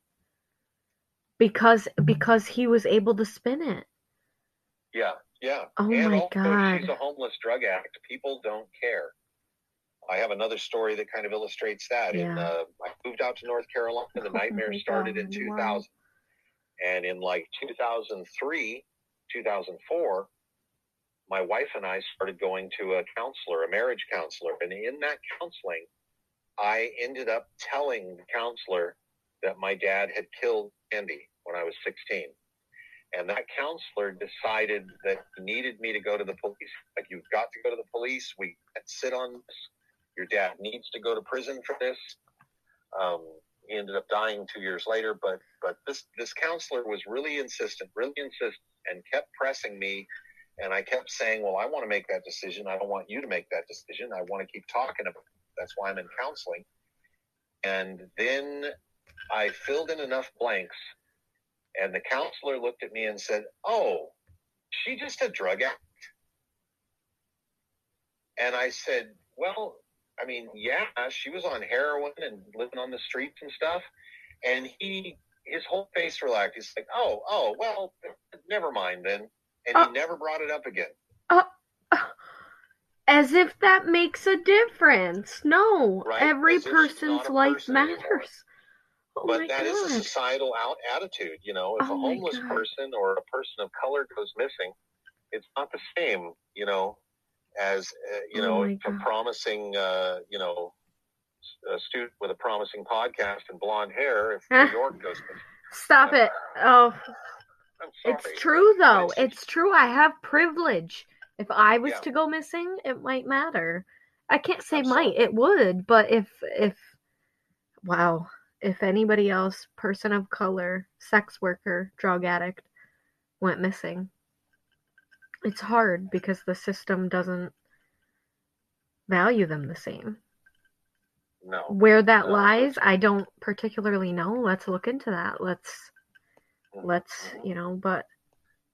S3: Because because he was able to spin it.
S2: Yeah, yeah.
S3: Oh
S2: and
S3: my
S2: also,
S3: God.
S2: she's a homeless drug addict. People don't care. I have another story that kind of illustrates that. In
S3: Yeah.
S2: uh, I moved out to North Carolina. The
S3: Oh
S2: nightmare started in 2000,
S3: wow.
S2: and in like 2003, 2004, my wife and I started going to a counselor, a marriage counselor, and in that counseling, I ended up telling the counselor that my dad had killed Sandy when I was 16. And that counselor decided that he needed me to go to the police. Like, you've got to go to the police. We sit on this. Your dad needs to go to prison for this. Um, he ended up dying two years later, but but this this counselor was really insistent, really insistent, and kept pressing me And I kept saying, well, I want to make that decision. I don't want you to make that decision. I want to keep talking about it. That's why I'm in counseling. And then I filled in enough blanks, and the counselor looked at me and said, oh, she just a drug addict? And I said, well, I mean, yeah, she was on heroin and living on the streets and stuff. And he, his whole face relaxed. He's like, oh, oh, well, never mind then. And
S3: Uh,
S2: he never brought it up again.
S3: As if that makes a difference. No,
S2: Right,
S3: every
S2: as if she's
S3: person's life
S2: person anymore.
S3: Oh
S2: but that is a societal out attitude. You know, if
S3: Oh
S2: a homeless
S3: God.
S2: person or a person of color goes missing, it's not the same, you know, as uh, you
S3: Oh
S2: know a promising, uh, you know, a student with a promising podcast and blonde hair. If New York goes missing,
S3: Stop it. Oh,
S2: I'm sorry.
S3: it's true though.
S2: It's
S3: It's true. I have privilege. If I was
S2: Yeah.
S3: to go missing, it might matter. I can't say might.
S2: Absolutely.
S3: It would, but if if wow, if anybody else, person of color, sex worker, drug addict went missing, it's hard because the system doesn't value them the same.
S2: No,
S3: Where that
S2: No,
S3: lies, I don't particularly know. Let's look into that. Let's
S2: Mhm.
S3: let's you know, but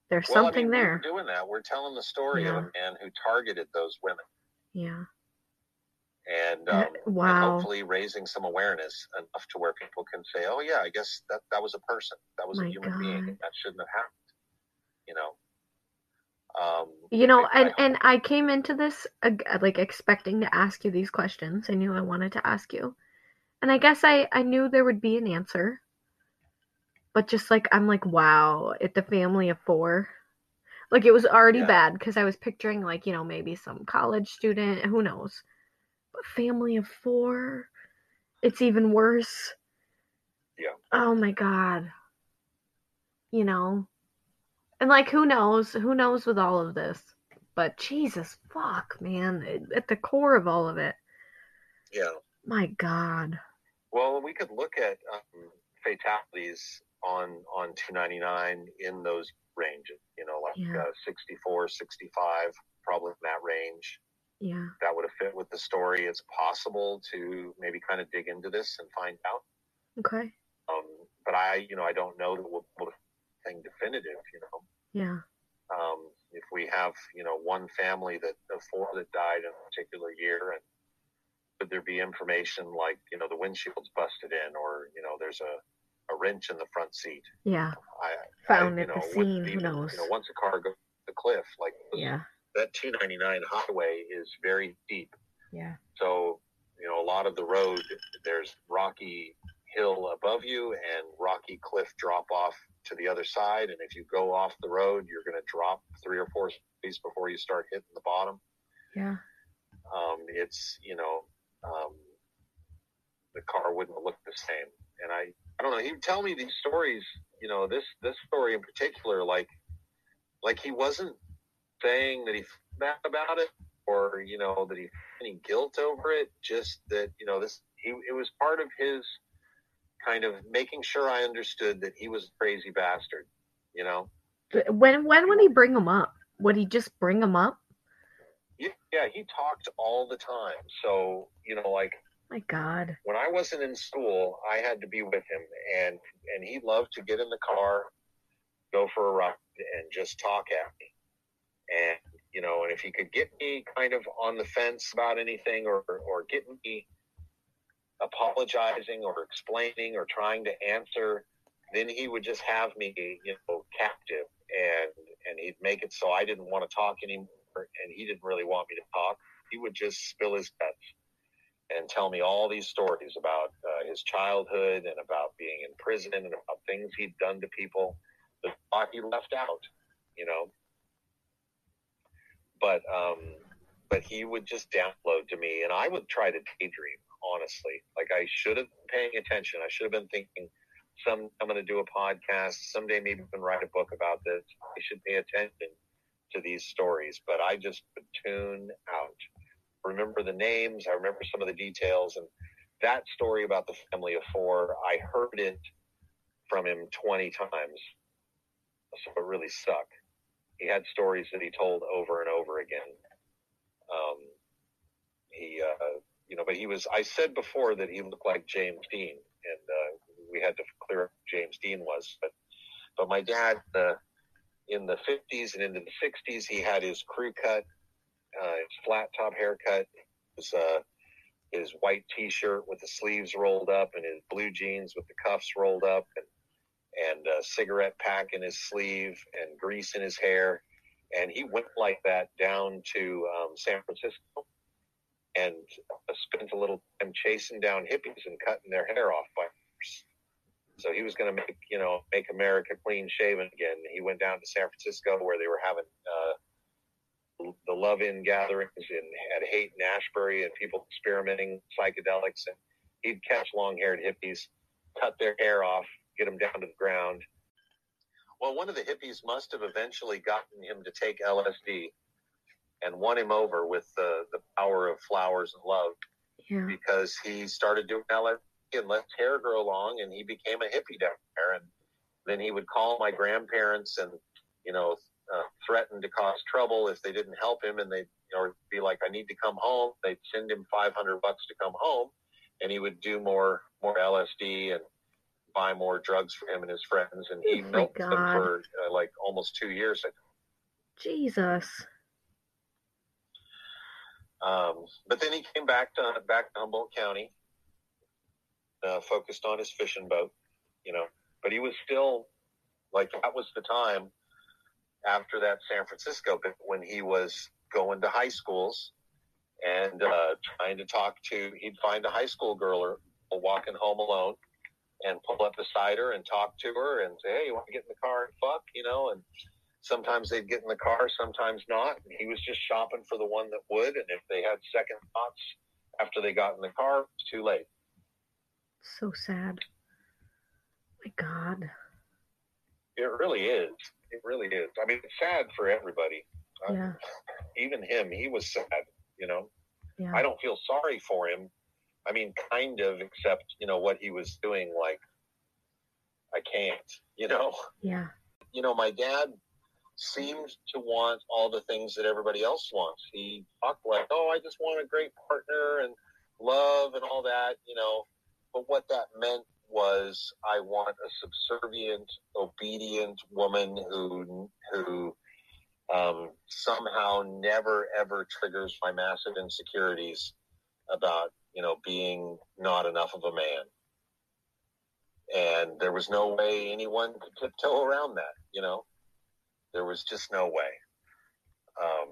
S3: there's
S2: Well,
S3: something
S2: I mean,
S3: there.
S2: We're doing that. We're telling the story
S3: Yeah.
S2: of a man who targeted those women.
S3: Yeah.
S2: And, um, and hopefully raising some awareness enough to where people can say, "Oh yeah, I guess that that was a person, that was
S3: My
S2: a human being, that shouldn't have happened." You know. Um,
S3: You know,
S2: I-
S3: and
S2: I-
S3: and I came into this uh, like expecting to ask you these questions. I knew I wanted to ask you. And I guess I I knew there would be an answer. But just like I'm like, wow, at the family of 4. Like it was already
S2: Yeah.
S3: bad because I was picturing like, you know, maybe some college student, who knows. Family of 4, it's even worse.
S2: Yeah.
S3: Oh my god. You know. And like who knows? Who knows with all of this? But Jesus fuck, man, at the core of all of it.
S2: yeah.
S3: My god.
S2: Well, we could look at um, fatalities on on 299 in those ranges. You know, like
S3: Yeah.
S2: uh, 64, 65, probably in that range.
S3: Yeah.
S2: That would have fit with the story. It's possible to maybe kind of dig into this and find out.
S3: Okay.
S2: Um, but I, you know, I don't know that we'll thing definitive. You know,
S3: Yeah.
S2: um, if we have, you know, one family that of four that died in a particular year, and could there be information like, you know, the windshield's busted in, or you know, there's a a wrench in the front seat.
S3: Yeah.
S2: I
S3: Found
S2: I,
S3: at the
S2: know, wouldn't
S3: scene, who knows?
S2: You know, once a car goes the cliff, like
S3: Yeah.
S2: That 299 highway is very deep.
S3: Yeah.
S2: So, you know, a lot of the road, there's rocky hill above you and rocky cliff drop off to the other side. And if you go off the road, you're going to drop three or four feet before you start hitting the bottom.
S3: Yeah.
S2: Um, it's, you know, um, the car wouldn't look the same. And I, I don't know. He would tell me these stories, you know, this, this story in particular, like, like he wasn't saying that he felt bad about it or, you know, that he any guilt over it. Just that, you know, this, he, it was part of his kind of making sure I understood that he was a crazy bastard, you know?
S3: When when would he bring him up? Would he just bring him up?
S2: Yeah, yeah, he talked all the time. So, you know, like
S3: My God.
S2: when I wasn't in school, I had to be with him, and and he loved to get in the car, go for a ride, and just talk at me. And you know, and if he could get me kind of on the fence about anything, or or get me apologizing or explaining or trying to answer, then he would just have me, you know, captive, and and he'd make it so I didn't want to talk anymore, and he didn't really want me to talk. He would just spill his guts and tell me all these stories about uh, his childhood and about being in prison and about things he'd done to people that he left out, you know. But um, but he would just download to me, and I would try to daydream. Honestly, like I should have been paying attention. I should have been thinking, some I'm going to do a podcast someday. Maybe even write a book about this. I should pay attention to these stories, but I just would tune out remember the names. I remember some of the details. And that story about the family of four, I heard it from him 20 times. So it really stuck. He had stories that he told over and over again. Um, he, uh, you know, but he was. I said before that he looked like James Dean, and uh, we had to clear up James Dean was. But, but my dad, uh, in the '50s and into the '60s, he had his crew cut, uh, his flat top haircut, his uh, his white T-shirt with the sleeves rolled up, and his blue jeans with the cuffs rolled up, and and a cigarette pack in his sleeve, and grease in his hair, and he went like that down to um, San Francisco, and uh, spent a little time chasing down hippies and cutting their hair off by force. So he was going to make you know make America clean shaven again. He went down to San Francisco where they were having. Uh, the love-in gatherings in at Haight and Ashbury and people experimenting psychedelics and he'd catch long-haired hippies, cut their hair off, get him down to the ground. Well, one of the hippies must have eventually gotten him to take LSD and won him over with the, the power of flowers and love
S3: Yeah.
S2: because he started doing LSD and let his hair grow long and he became a hippie down there. And then he would call my grandparents and, you know, uh, threaten to cause trouble if they didn't help him and they'd you know, be like, I need to come home. They'd send him 500 bucks to come home and he would do more, more LSD and buy more drugs for him and his friends. And he
S3: Oh
S2: milked them for uh, like almost two years.
S3: Jesus.
S2: Um, but then he came back to back to Humboldt County, uh, focused on his fishing boat, you know. But he was still like that was the time after that San Francisco bit when he was going to high schools and uh, trying to talk to. He'd find a high school girl or walking home alone and pull up beside her and talk to her and say, "Hey, you want to get in the car and fuck?" You know, and sometimes they'd get in the car, sometimes not. And he was just shopping for the one that would. And if they had second thoughts after they got in the car, it was too late.
S3: So sad. My God.
S2: It really is. It really is. I mean, it's sad for everybody. Uh,
S3: Yeah.
S2: Even him, he was sad. You know,
S3: Yeah.
S2: I don't feel sorry for him. I mean, kind of, except you know what he was doing. Like, I can't. You know.
S3: Yeah.
S2: you know, my dad seemed to want all the things that everybody else wants. He talked like, oh, I just want a great partner and love and all that, you know. But what that meant was I want a subservient, obedient woman who who um, somehow never ever triggers my massive insecurities about you know being not enough of a man and there was no way anyone could tiptoe around that. You know, there was just no way. Um,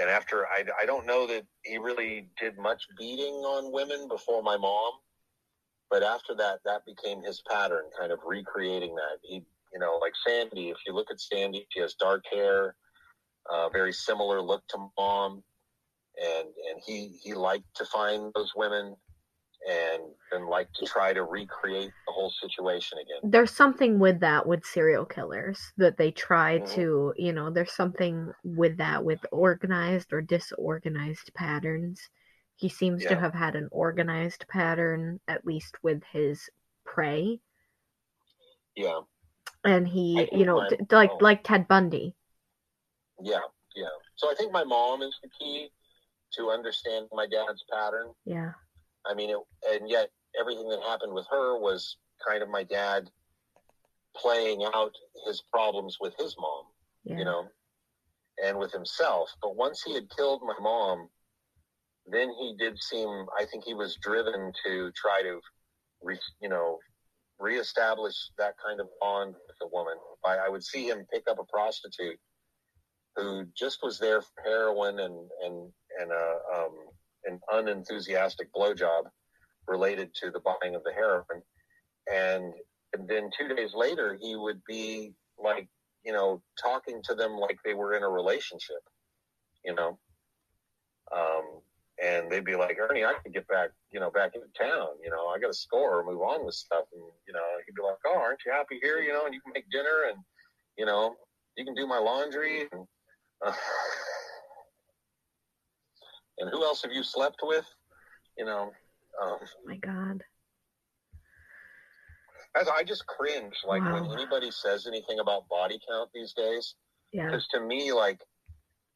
S2: and after I, I don't know that he really did much beating on women before my mom, but after that, that became his pattern, kind of recreating that. He, you know, like Sandy. If you look at Sandy, she has dark hair, uh, very similar look to mom, and and he he liked to find those women and and like to try to recreate the whole situation again.
S3: There's something with that with serial killers that they try
S2: Mhm.
S3: to, you know, there's something with that with organized or disorganized patterns. He seems to have had an organized pattern, at least with his prey.
S2: Yeah,
S3: And he, you know, d- like like Ted Bundy.
S2: yeah, yeah. So I think my mom is the key to understand my dad's pattern.
S3: Yeah.
S2: I mean, it, and yet everything that happened with her was kind of my dad playing out his problems with his mom,
S3: Yeah.
S2: you know, and with himself. But once he had killed my mom, then he did seem, I think he was driven to try to, re, you know, reestablish that kind of bond with a woman. I, I would see him pick up a prostitute who just was there for heroin and, and, and a, um, an unenthusiastic blowjob related to the buying of the heroin. And, and then two days later, he would be like, you know, talking to them like they were in a relationship, you know. Um, and they'd be like, Ernie, I can get back, you know, back into town. You know, I got to score or move on with stuff. And, you know, he'd be like, oh, aren't you happy here? You know, and you can make dinner and, you know, you can do my laundry. And, uh, and who else have you slept with? You know, um,
S3: My God.
S2: as I just cringe. Like when anybody says anything about body count these days,
S3: Yeah.
S2: Because to me, like,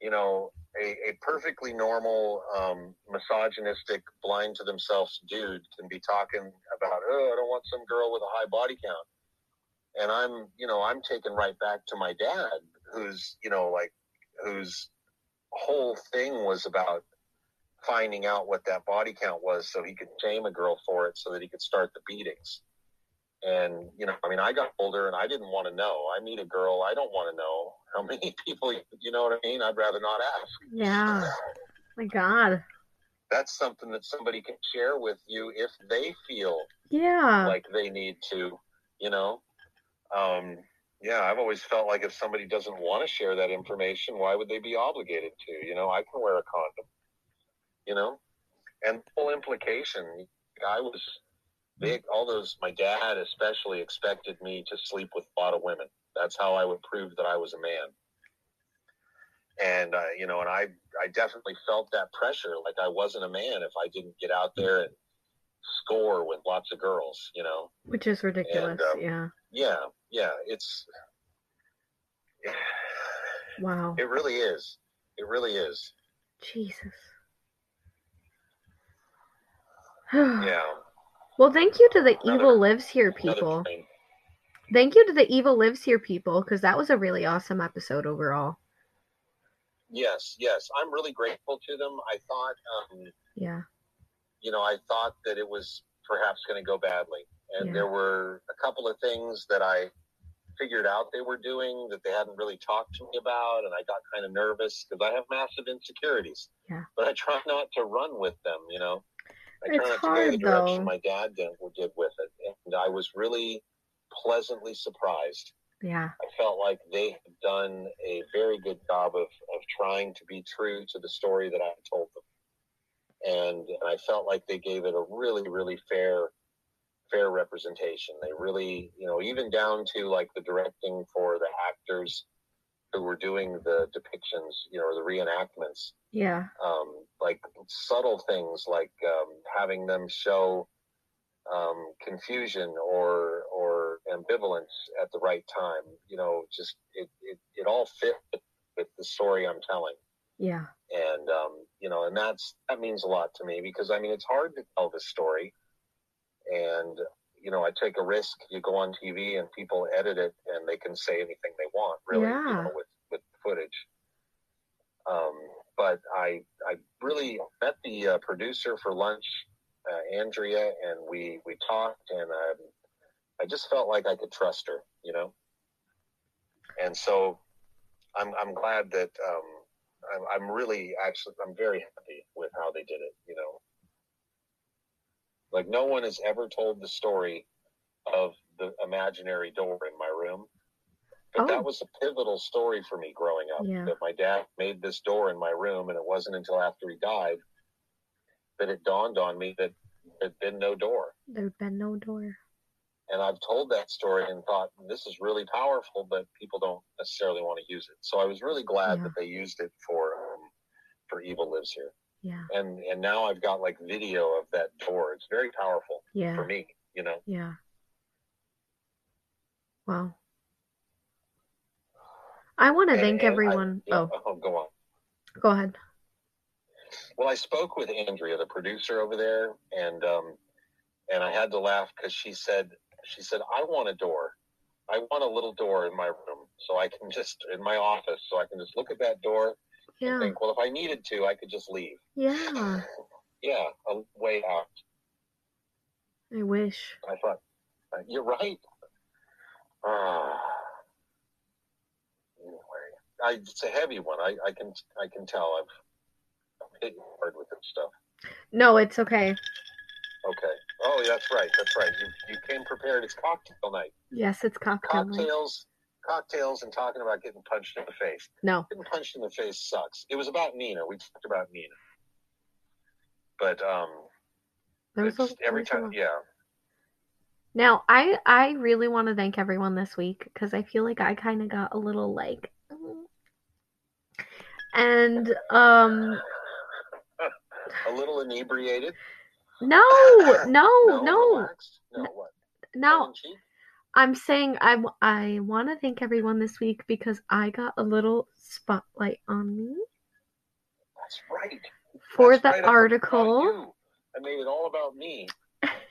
S2: you know, a, a perfectly normal, um, misogynistic, blind to themselves dude can be talking about, oh, I don't want some girl with a high body count. And I'm, you know, I'm taken right back to my dad, who's, you know, like, whose whole thing was about finding out what that body count was so he could shame a girl for it so that he could start the beatings. And, you know, I mean, I got older and I didn't want to know. I meet a girl, I don't want to know how many people, you know what I mean? I'd rather not ask.
S3: Yeah. My God.
S2: That's something that somebody can share with you if they feel
S3: Yeah.
S2: like they need to, you know? Um, yeah, I've always felt like if somebody doesn't want to share that information, why would they be obligated to? You know, I can wear a condom, you know? And full implication, I was big, all those, my dad especially expected me to sleep with a lot of women. That's how I would prove that I was a man. And, uh, you know, and I, I definitely felt that pressure. Like I wasn't a man if I didn't get out there and score with lots of girls, you know?
S3: Which is ridiculous.
S2: And, um,
S3: yeah.
S2: Yeah, yeah, it's
S3: Wow.
S2: it really is. It really is.
S3: Jesus.
S2: Yeah.
S3: Well, thank you to the
S2: Another-
S3: Evil Lives Here people. Thank you to the Evil Lives Here people because that was a really awesome episode overall.
S2: Yes, yes. I'm really grateful to them. I thought um,
S3: Yeah.
S2: you know, I thought that it was perhaps going to go badly. And
S3: Yeah.
S2: there were a couple of things that I figured out they were doing that they hadn't really talked to me about. And I got kind of nervous because I have massive insecurities.
S3: Yeah.
S2: But I try not to run with them, you know. I
S3: It's
S2: try not to go
S3: hard,
S2: the direction
S3: though.
S2: my dad did, did with it. And I was really pleasantly surprised.
S3: Yeah.
S2: I felt like they had done a very good job of, of trying to be true to the story that I told them. And, and I felt like they gave it a really, really fair, fair representation. They really, you know, even down to like the directing for the actors who were doing the depictions, you know, or the reenactments,
S3: Yeah.
S2: um, like subtle things like um, having them show um, confusion or or ambivalence at the right time. You know, just it it, it all fit with, with the story I'm telling,
S3: Yeah.
S2: and um, you know, and that's that means a lot to me because I mean it's hard to tell this story, and you know I take a risk. You go on TV and people edit it and they can say anything they want, really, you know, with with footage. Um, but I I really met the uh, producer for lunch, uh, Andrea, and we we talked, and um, I just felt like I could trust her, you know. And so, I'm I'm glad that um, I'm I'm really actually I'm very happy with how they did it, you know. Like no one has ever told the story of the imaginary door in my room. But
S3: Oh.
S2: that was a pivotal story for me growing up.
S3: Yeah.
S2: That my dad made this door in my room, and it wasn't until after he died that it dawned on me that there'd been no door.
S3: There'd been no door.
S2: And I've told that story and thought this is really powerful, but people don't necessarily want to use it. So I was really glad
S3: Yeah.
S2: that they used it for um, for Evil Lives Here.
S3: Yeah.
S2: And and now I've got like video of that door. It's very powerful
S3: Yeah.
S2: for me, you know.
S3: Yeah. Wow. I want to
S2: And-
S3: thank
S2: and I-
S3: everyone.
S2: yeah,
S3: Oh,
S2: oh, go on.
S3: go ahead.
S2: Well, I spoke with Andrea, the producer over there, and um, and I had to laugh because she said she said I want a door. I want a little door in my room so I can just in my office so I can just look at that door and
S3: Yeah.
S2: think, well, if I needed to, I could just leave.
S3: Yeah.
S2: Yeah, a way out.
S3: I wish.
S2: I thought uh, you're right. Ah. Anyway, I, it's a heavy one. I, I can I can tell. I've, I've hit hard with this stuff.
S3: No, it's okay.
S2: Okay. Oh, that's right. That's right. You you came prepared. It's cocktail night.
S3: Yes, it's cocktail night.
S2: Cocktails, and talking about getting punched in the face.
S3: No.
S2: Getting punched in the face sucks. It was about Nina. We talked about Nina. But um,
S3: a,
S2: every
S3: there was a
S2: time,
S3: lot.
S2: yeah.
S3: Now, I I really want to thank everyone this week because I feel like I kind of got a little like, and um,
S2: A little inebriated.
S3: no, no, no,
S2: relaxed? No, what?
S3: no.
S2: Tongue in cheek?
S3: I'm saying I, I want to thank everyone this week because I got a little spotlight on me
S2: That's right.
S3: for
S2: That's
S3: the
S2: right,
S3: article.
S2: I made it all about me.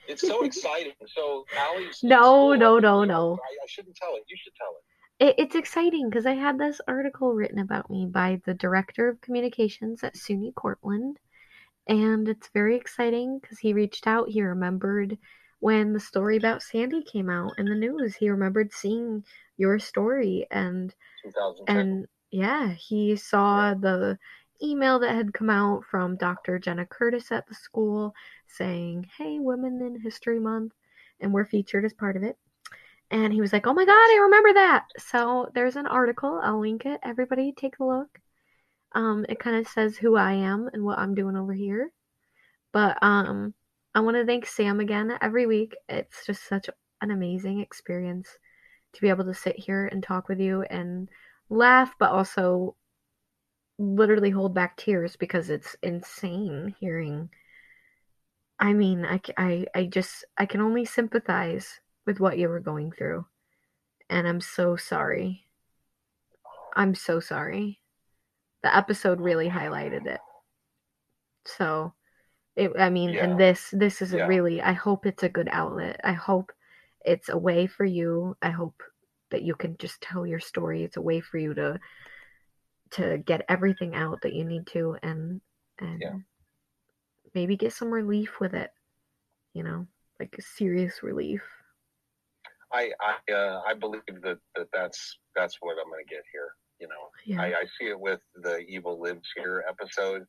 S2: It's so exciting. So, Ally's.
S3: No, no, no, no.
S2: I, I shouldn't tell it. You should tell it.
S3: It, it's exciting because I had this article written about me by the director of communications at SUNY Cortland. And it's very exciting because he reached out. He remembered when the story about Sandy came out in the news. He remembered seeing your story and and yeah, he saw the email that had come out from Dr. Jenna Curtis at the school saying, "Hey, Women in History Month," and we're featured as part of it. And he was like, "Oh my god, I remember that." So there's an article. I'll link it. Everybody, take a look. Um, it kind of says who I am and what I'm doing over here. But um, I want to thank Sam again every week. It's just such an amazing experience to be able to sit here and talk with you and laugh, but also literally hold back tears because it's insane hearing. I mean, I, I, I just, I can only sympathize with what you were going through. And I'm so sorry. I'm so sorry. The episode really highlighted it. So, it, I mean,
S2: Yeah.
S3: and this, this is
S2: Yeah.
S3: really, I hope it's a good outlet. I hope it's a way for you. I hope that you can just tell your story. It's a way for you to to get everything out that you need to and and
S2: Yeah.
S3: maybe get some relief with it. You know, like serious relief.
S2: I I uh, I believe that, that that's that's what I'm going to get here. You know,
S3: Yeah.
S2: I, I see it with the "Evil Lives Here" episode.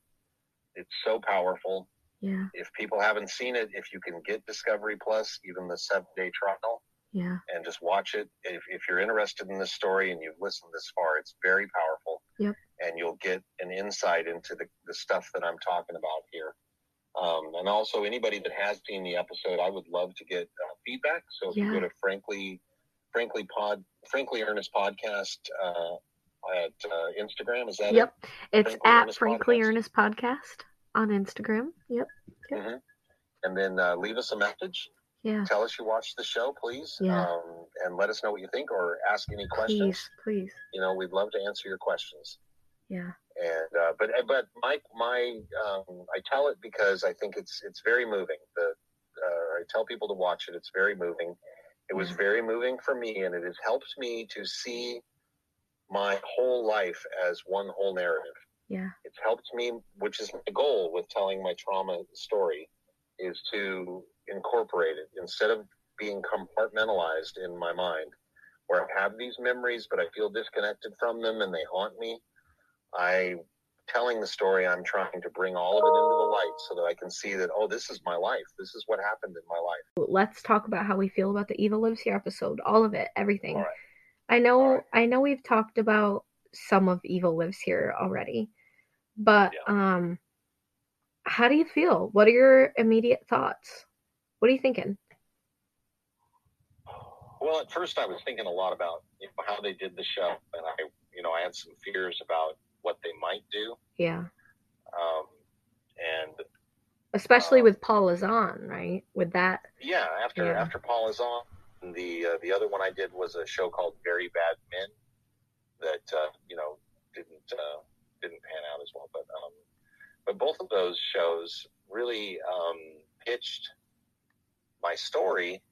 S2: It's so powerful.
S3: Yeah.
S2: If people haven't seen it, if you can get Discovery Plus, even the seven day trial,
S3: Yeah.
S2: and just watch it. If, if you're interested in this story and you've listened this far, it's very powerful.
S3: Yep.
S2: And you'll get an insight into the, the stuff that I'm talking about here. Um, and also, anybody that has seen the episode, I would love to get uh, feedback. So if you go to Frankly, Frankly Pod, Frankly Ernest Podcast uh, at uh, Instagram, is that
S3: Yep. It's
S2: Frankly
S3: at Frankly
S2: Podcast?
S3: Ernest Podcast on Instagram. Yep.
S2: it? hmm And then uh, leave us a message.
S3: Yeah.
S2: Tell us you watched the show, please,
S3: Yeah.
S2: um, and let us know what you think, or ask any questions.
S3: Please, please.
S2: You know, we'd love to answer your questions.
S3: Yeah.
S2: And uh, but but my my um, I tell it because I think it's it's very moving. The uh, I tell people to watch it. It's very moving. It was
S3: Yeah.
S2: very moving for me, and it has helped me to see my whole life as one whole narrative.
S3: Yeah.
S2: It's helped me, which is my goal with telling my trauma story, is to incorporate it instead of being compartmentalized in my mind, where I have these memories, but I feel disconnected from them and they haunt me. I telling the story, I'm trying to bring all of it into the light so that I can see that, oh, this is my life. This is what happened in my life.
S3: Let's talk about how we feel about the Evil Lives Here episode. All of it, everything.
S2: Right.
S3: I know
S2: right.
S3: I know we've talked about some of Evil Lives Here already. But um how do you feel? What are your immediate thoughts? What are you thinking?
S2: Well, at first I was thinking a lot about you know, how they did the show, and I, you know, I had some fears about what they might do.
S3: Yeah.
S2: Um, and
S3: Especially
S2: Um,
S3: with Paul Lazan, right? With that
S2: yeah, after
S3: Yeah.
S2: after Paul is on, the uh, the other one I did was a show called Very Bad Men that uh, you know didn't uh, didn't pan out as well, but um, but both of those shows really um, pitched my story,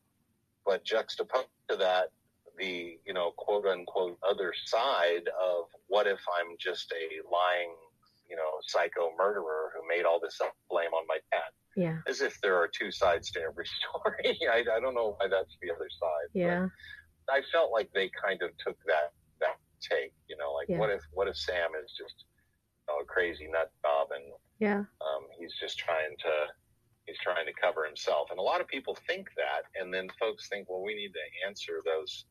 S2: but juxtaposed to that the you know quote unquote other side of what if I'm just a lying you know psycho murderer who made all this up blame on my dad
S3: yeah.
S2: as if there are two sides to every story. I, I don't know why that's the other side. but
S3: Yeah.
S2: I felt like they kind of took that that take. You know, like
S3: Yeah.
S2: what if what if Sam is just know, a crazy nut job and
S3: Yeah.
S2: um, he's just trying to he's trying to cover himself. And a lot of people think that, and then folks think, well, we need to answer those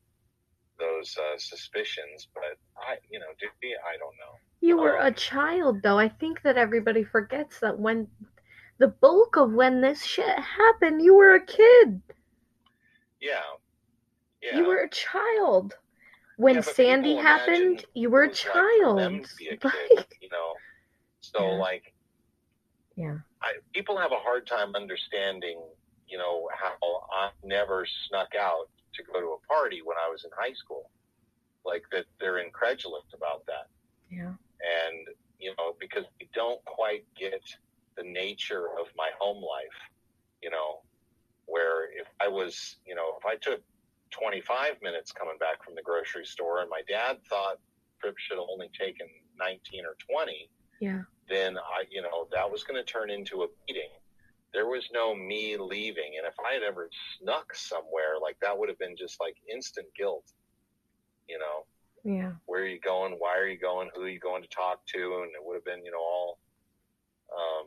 S2: those uh, suspicions. But I, you know, do we? I don't know.
S3: You were a
S2: Um,
S3: child though. I think that everybody forgets that when the bulk of when this shit happened, you were a kid.
S2: Yeah. Yeah.
S3: You were a child. When
S2: Yeah,
S3: Sandy happened, you were a
S2: it like for them
S3: child.
S2: be a kid,
S3: Like-
S2: you know. So
S3: Yeah.
S2: like,
S3: Yeah.
S2: I, people have a hard time understanding, you know, how I never snuck out to go to a party when I was in high school. Like that, they're incredulous about that.
S3: Yeah.
S2: And, you know, because they don't quite get the nature of my home life, you know, where if I was, you know, if I took 25 minutes coming back from the grocery store and my dad thought trip should have only taken 19 or 20,
S3: Yeah.
S2: then I, you know, that was going to turn into a beating. There was no me leaving. And if I had ever snuck somewhere, like that would have been just like instant guilt, you know,
S3: Yeah.
S2: where are you going? Why are you going? Who are you going to talk to? And it would have been, you know, all, um,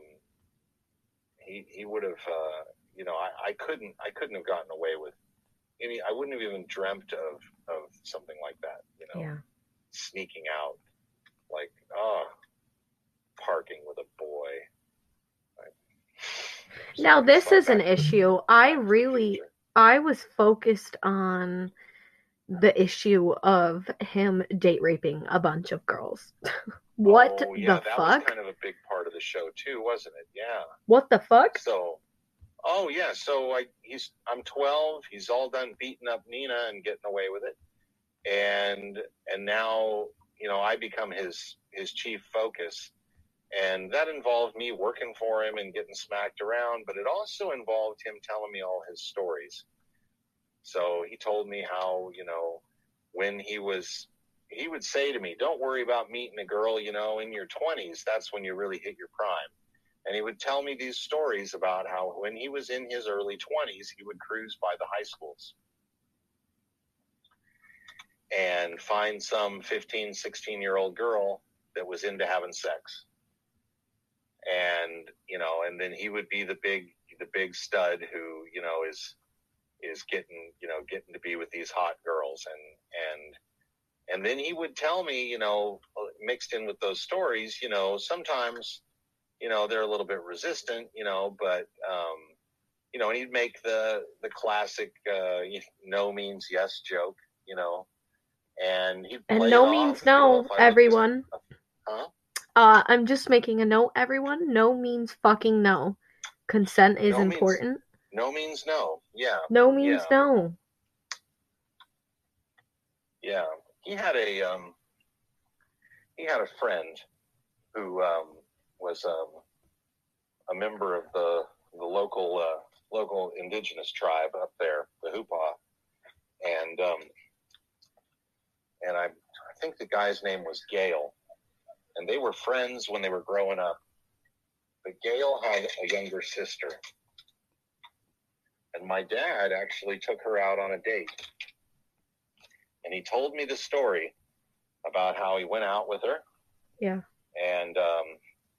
S2: he, he would have, uh, you know, I, I couldn't, I couldn't have gotten away with any, I wouldn't have even dreamt of, of something like that, you know,
S3: Yeah.
S2: sneaking out, like, oh, parking with a boy. Like,
S3: Now this is an issue. I really I was focused on the issue of him date raping a bunch of girls. what
S2: Oh, yeah,
S3: the
S2: that was
S3: fuck?
S2: kind of a big part of the show too, wasn't it? Yeah.
S3: What the fuck?
S2: So, oh yeah, so I he's I'm 12. He's all done beating up Nina and getting away with it, and and now you know I become his his chief focus, and that involved me working for him and getting smacked around, but it also involved him telling me all his stories. So he told me how you know when he was he would say to me, "Don't worry about meeting a girl, you know, in your 20s. That's when you really hit your prime." And he would tell me these stories about how when he was in his early 20s, he would cruise by the high schools and find some 15, 16 year old girl that was into having sex. And, you know, and then he would be the big, the big stud who, you know, is, is getting, you know, getting to be with these hot girls. And, and, and then he would tell me, you know, mixed in with those stories, you know, sometimes, you know, they're a little bit resistant, you know, but, um, you know, and he'd make the, the classic, uh, no means yes joke, you know, and he
S3: And no means no, everyone.
S2: Huh?
S3: Uh, I'm just making a note, everyone. No means fucking no. Consent is
S2: No means-
S3: important.
S2: no means no. Yeah.
S3: No means
S2: Yeah.
S3: no.
S2: Yeah. He had a, um, he had a friend who, um, was, um, a member of the, the local, uh, local indigenous tribe up there, the Hoopa. And, um, and I, I think the guy's name was Gail. And they were friends when they were growing up. But Gail had a younger sister. And my dad actually took her out on a date. And he told me the story about how he went out with her.
S3: Yeah.
S2: And um,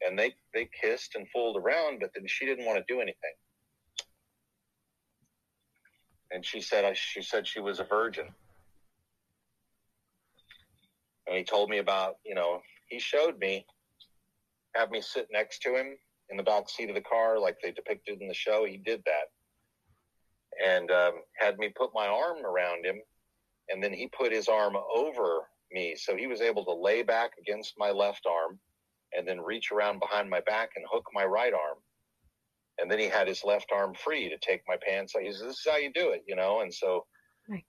S2: and they they kissed and fooled around, but then she didn't want to do anything. And she said she said she was a virgin. And he told me about, you know, he showed me, had me sit next to him in the back seat of the car like they depicted in the show. He did that. And um, had me put my arm around him. And then he put his arm over me. So he was able to lay back against my left arm and then reach around behind my back and hook my right arm. And then he had his left arm free to take my pants. He says, This is how you do it, you know? And so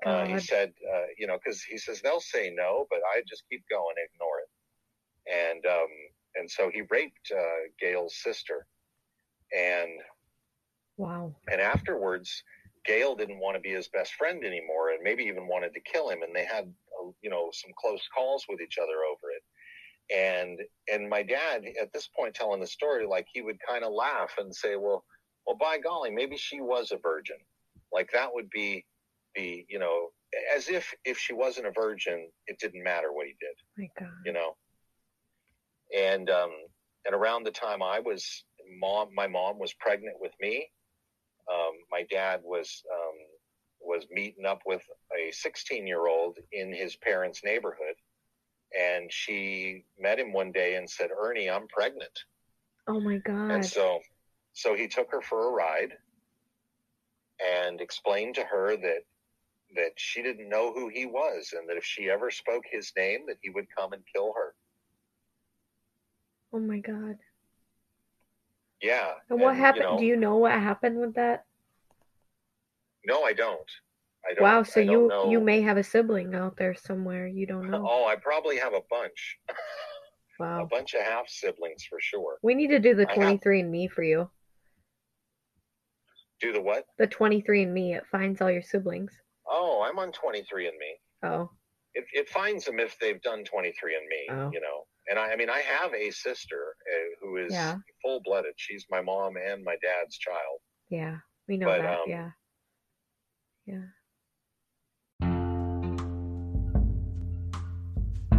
S2: uh, he said, uh, you know, because he says they'll say no, but I just keep going, ignore it. And um, and so he raped uh, Gail's sister, and
S3: wow.
S2: and afterwards, Gail didn't want to be his best friend anymore, and maybe even wanted to kill him. And they had, uh, you know, some close calls with each other over. And and my dad, at this point, telling the story, like he would kind of laugh and say, "Well, well, by golly, maybe she was a virgin. Like that would be the, you know, as if if she wasn't a virgin, it didn't matter what he did."
S3: My God.
S2: you know. And um, and around the time I was mom, my mom was pregnant with me. Um, my dad was um, was meeting up with a 16 year old in his parents' neighborhood, and she met him one day and said, "Ernie, I'm pregnant."
S3: Oh my God.
S2: And so, so he took her for a ride and explained to her that that she didn't know who he was, and that if she ever spoke his name, that he would come and kill her.
S3: oh my God.
S2: Yeah.
S3: And what
S2: you
S3: happened?
S2: know-
S3: Do you know what happened with that?
S2: No, I don't. I don't.
S3: Wow, so
S2: don't
S3: you
S2: know.
S3: you may have a sibling out there somewhere. You don't know.
S2: Oh, I probably have a bunch,
S3: wow, a
S2: bunch of half siblings for sure.
S3: We need to do the
S2: twenty three have-
S3: 23andMe for you.
S2: Do the what?
S3: The twenty three and Me. it finds all your siblings.
S2: Oh, I'm on twenty three and Me.
S3: Oh,
S2: It, it finds them if they've done 23andMe,
S3: Oh.
S2: you know. And I, I mean, I have a sister uh, who is
S3: Yeah.
S2: full blooded. She's my mom and my dad's child.
S3: yeah. We know
S2: But,
S3: that.
S2: um,
S3: yeah. Yeah.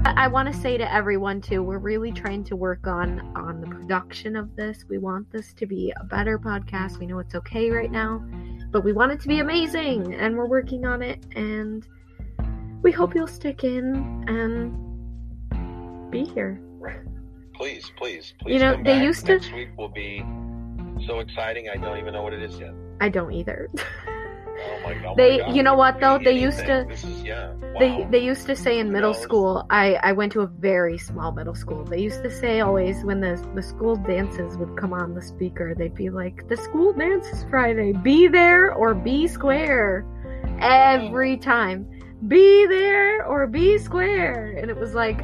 S3: I want to say to everyone too, we're really trying to work on on the production of this. We want this to be a better podcast. We know it's okay right now, but we want it to be amazing, and we're working on it. And we hope you'll stick in and be here.
S2: Please, please, please.
S3: You know, they
S2: back.
S3: used to-
S2: Next week will be so exciting. I don't even know what it is yet.
S3: I don't either.
S2: Oh my.
S3: They-
S2: God.
S3: you know what, though? They used to-
S2: is yeah. Wow.
S3: They they used to say in middle school. I I went to a very small middle school. They used to say always when the the school dances would come on the speaker, they'd be like, "The school dance is Friday. Be there or be square." Every time, be there or be square, and it was like,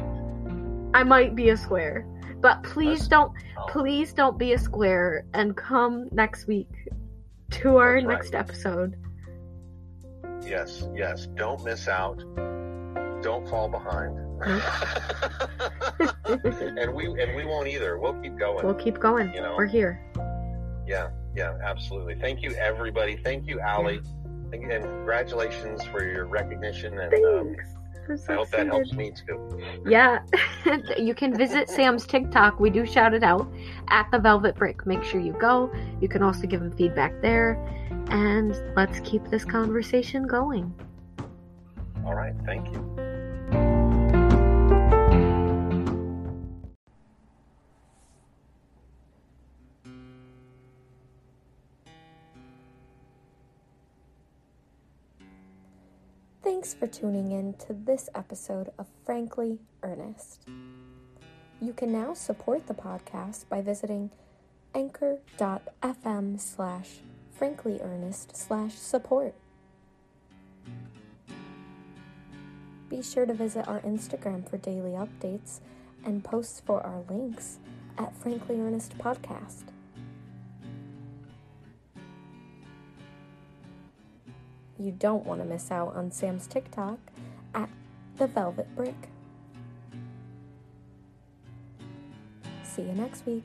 S3: I might be a square, but please
S2: That's-
S3: don't
S2: oh,
S3: please don't be a square and come next week to our
S2: That's right.
S3: next episode.
S2: Yes, yes. Don't miss out. Don't fall behind. and we and we won't either. We'll keep going.
S3: We'll keep going.
S2: You know.
S3: We're here.
S2: Yeah, yeah, absolutely. Thank you, everybody. Thank you, Ally. Thank you, and congratulations for your recognition. And um,
S3: so
S2: I hope that helps me too.
S3: Yeah, you can visit Sam's TikTok. We do shout it out at the Velvet Brick. Make sure you go. You can also give him feedback there, and let's keep this conversation going.
S2: All right, thank you.
S4: Thanks for tuning in to this episode of Frankly Earnest. You can now support the podcast by visiting anchor.fm slash frankly earnest slash support. Be sure to visit our Instagram for daily updates and posts for our links at Frankly Earnest Podcast. You don't want to miss out on Sam's TikTok at The Velvet Brick. See you next week.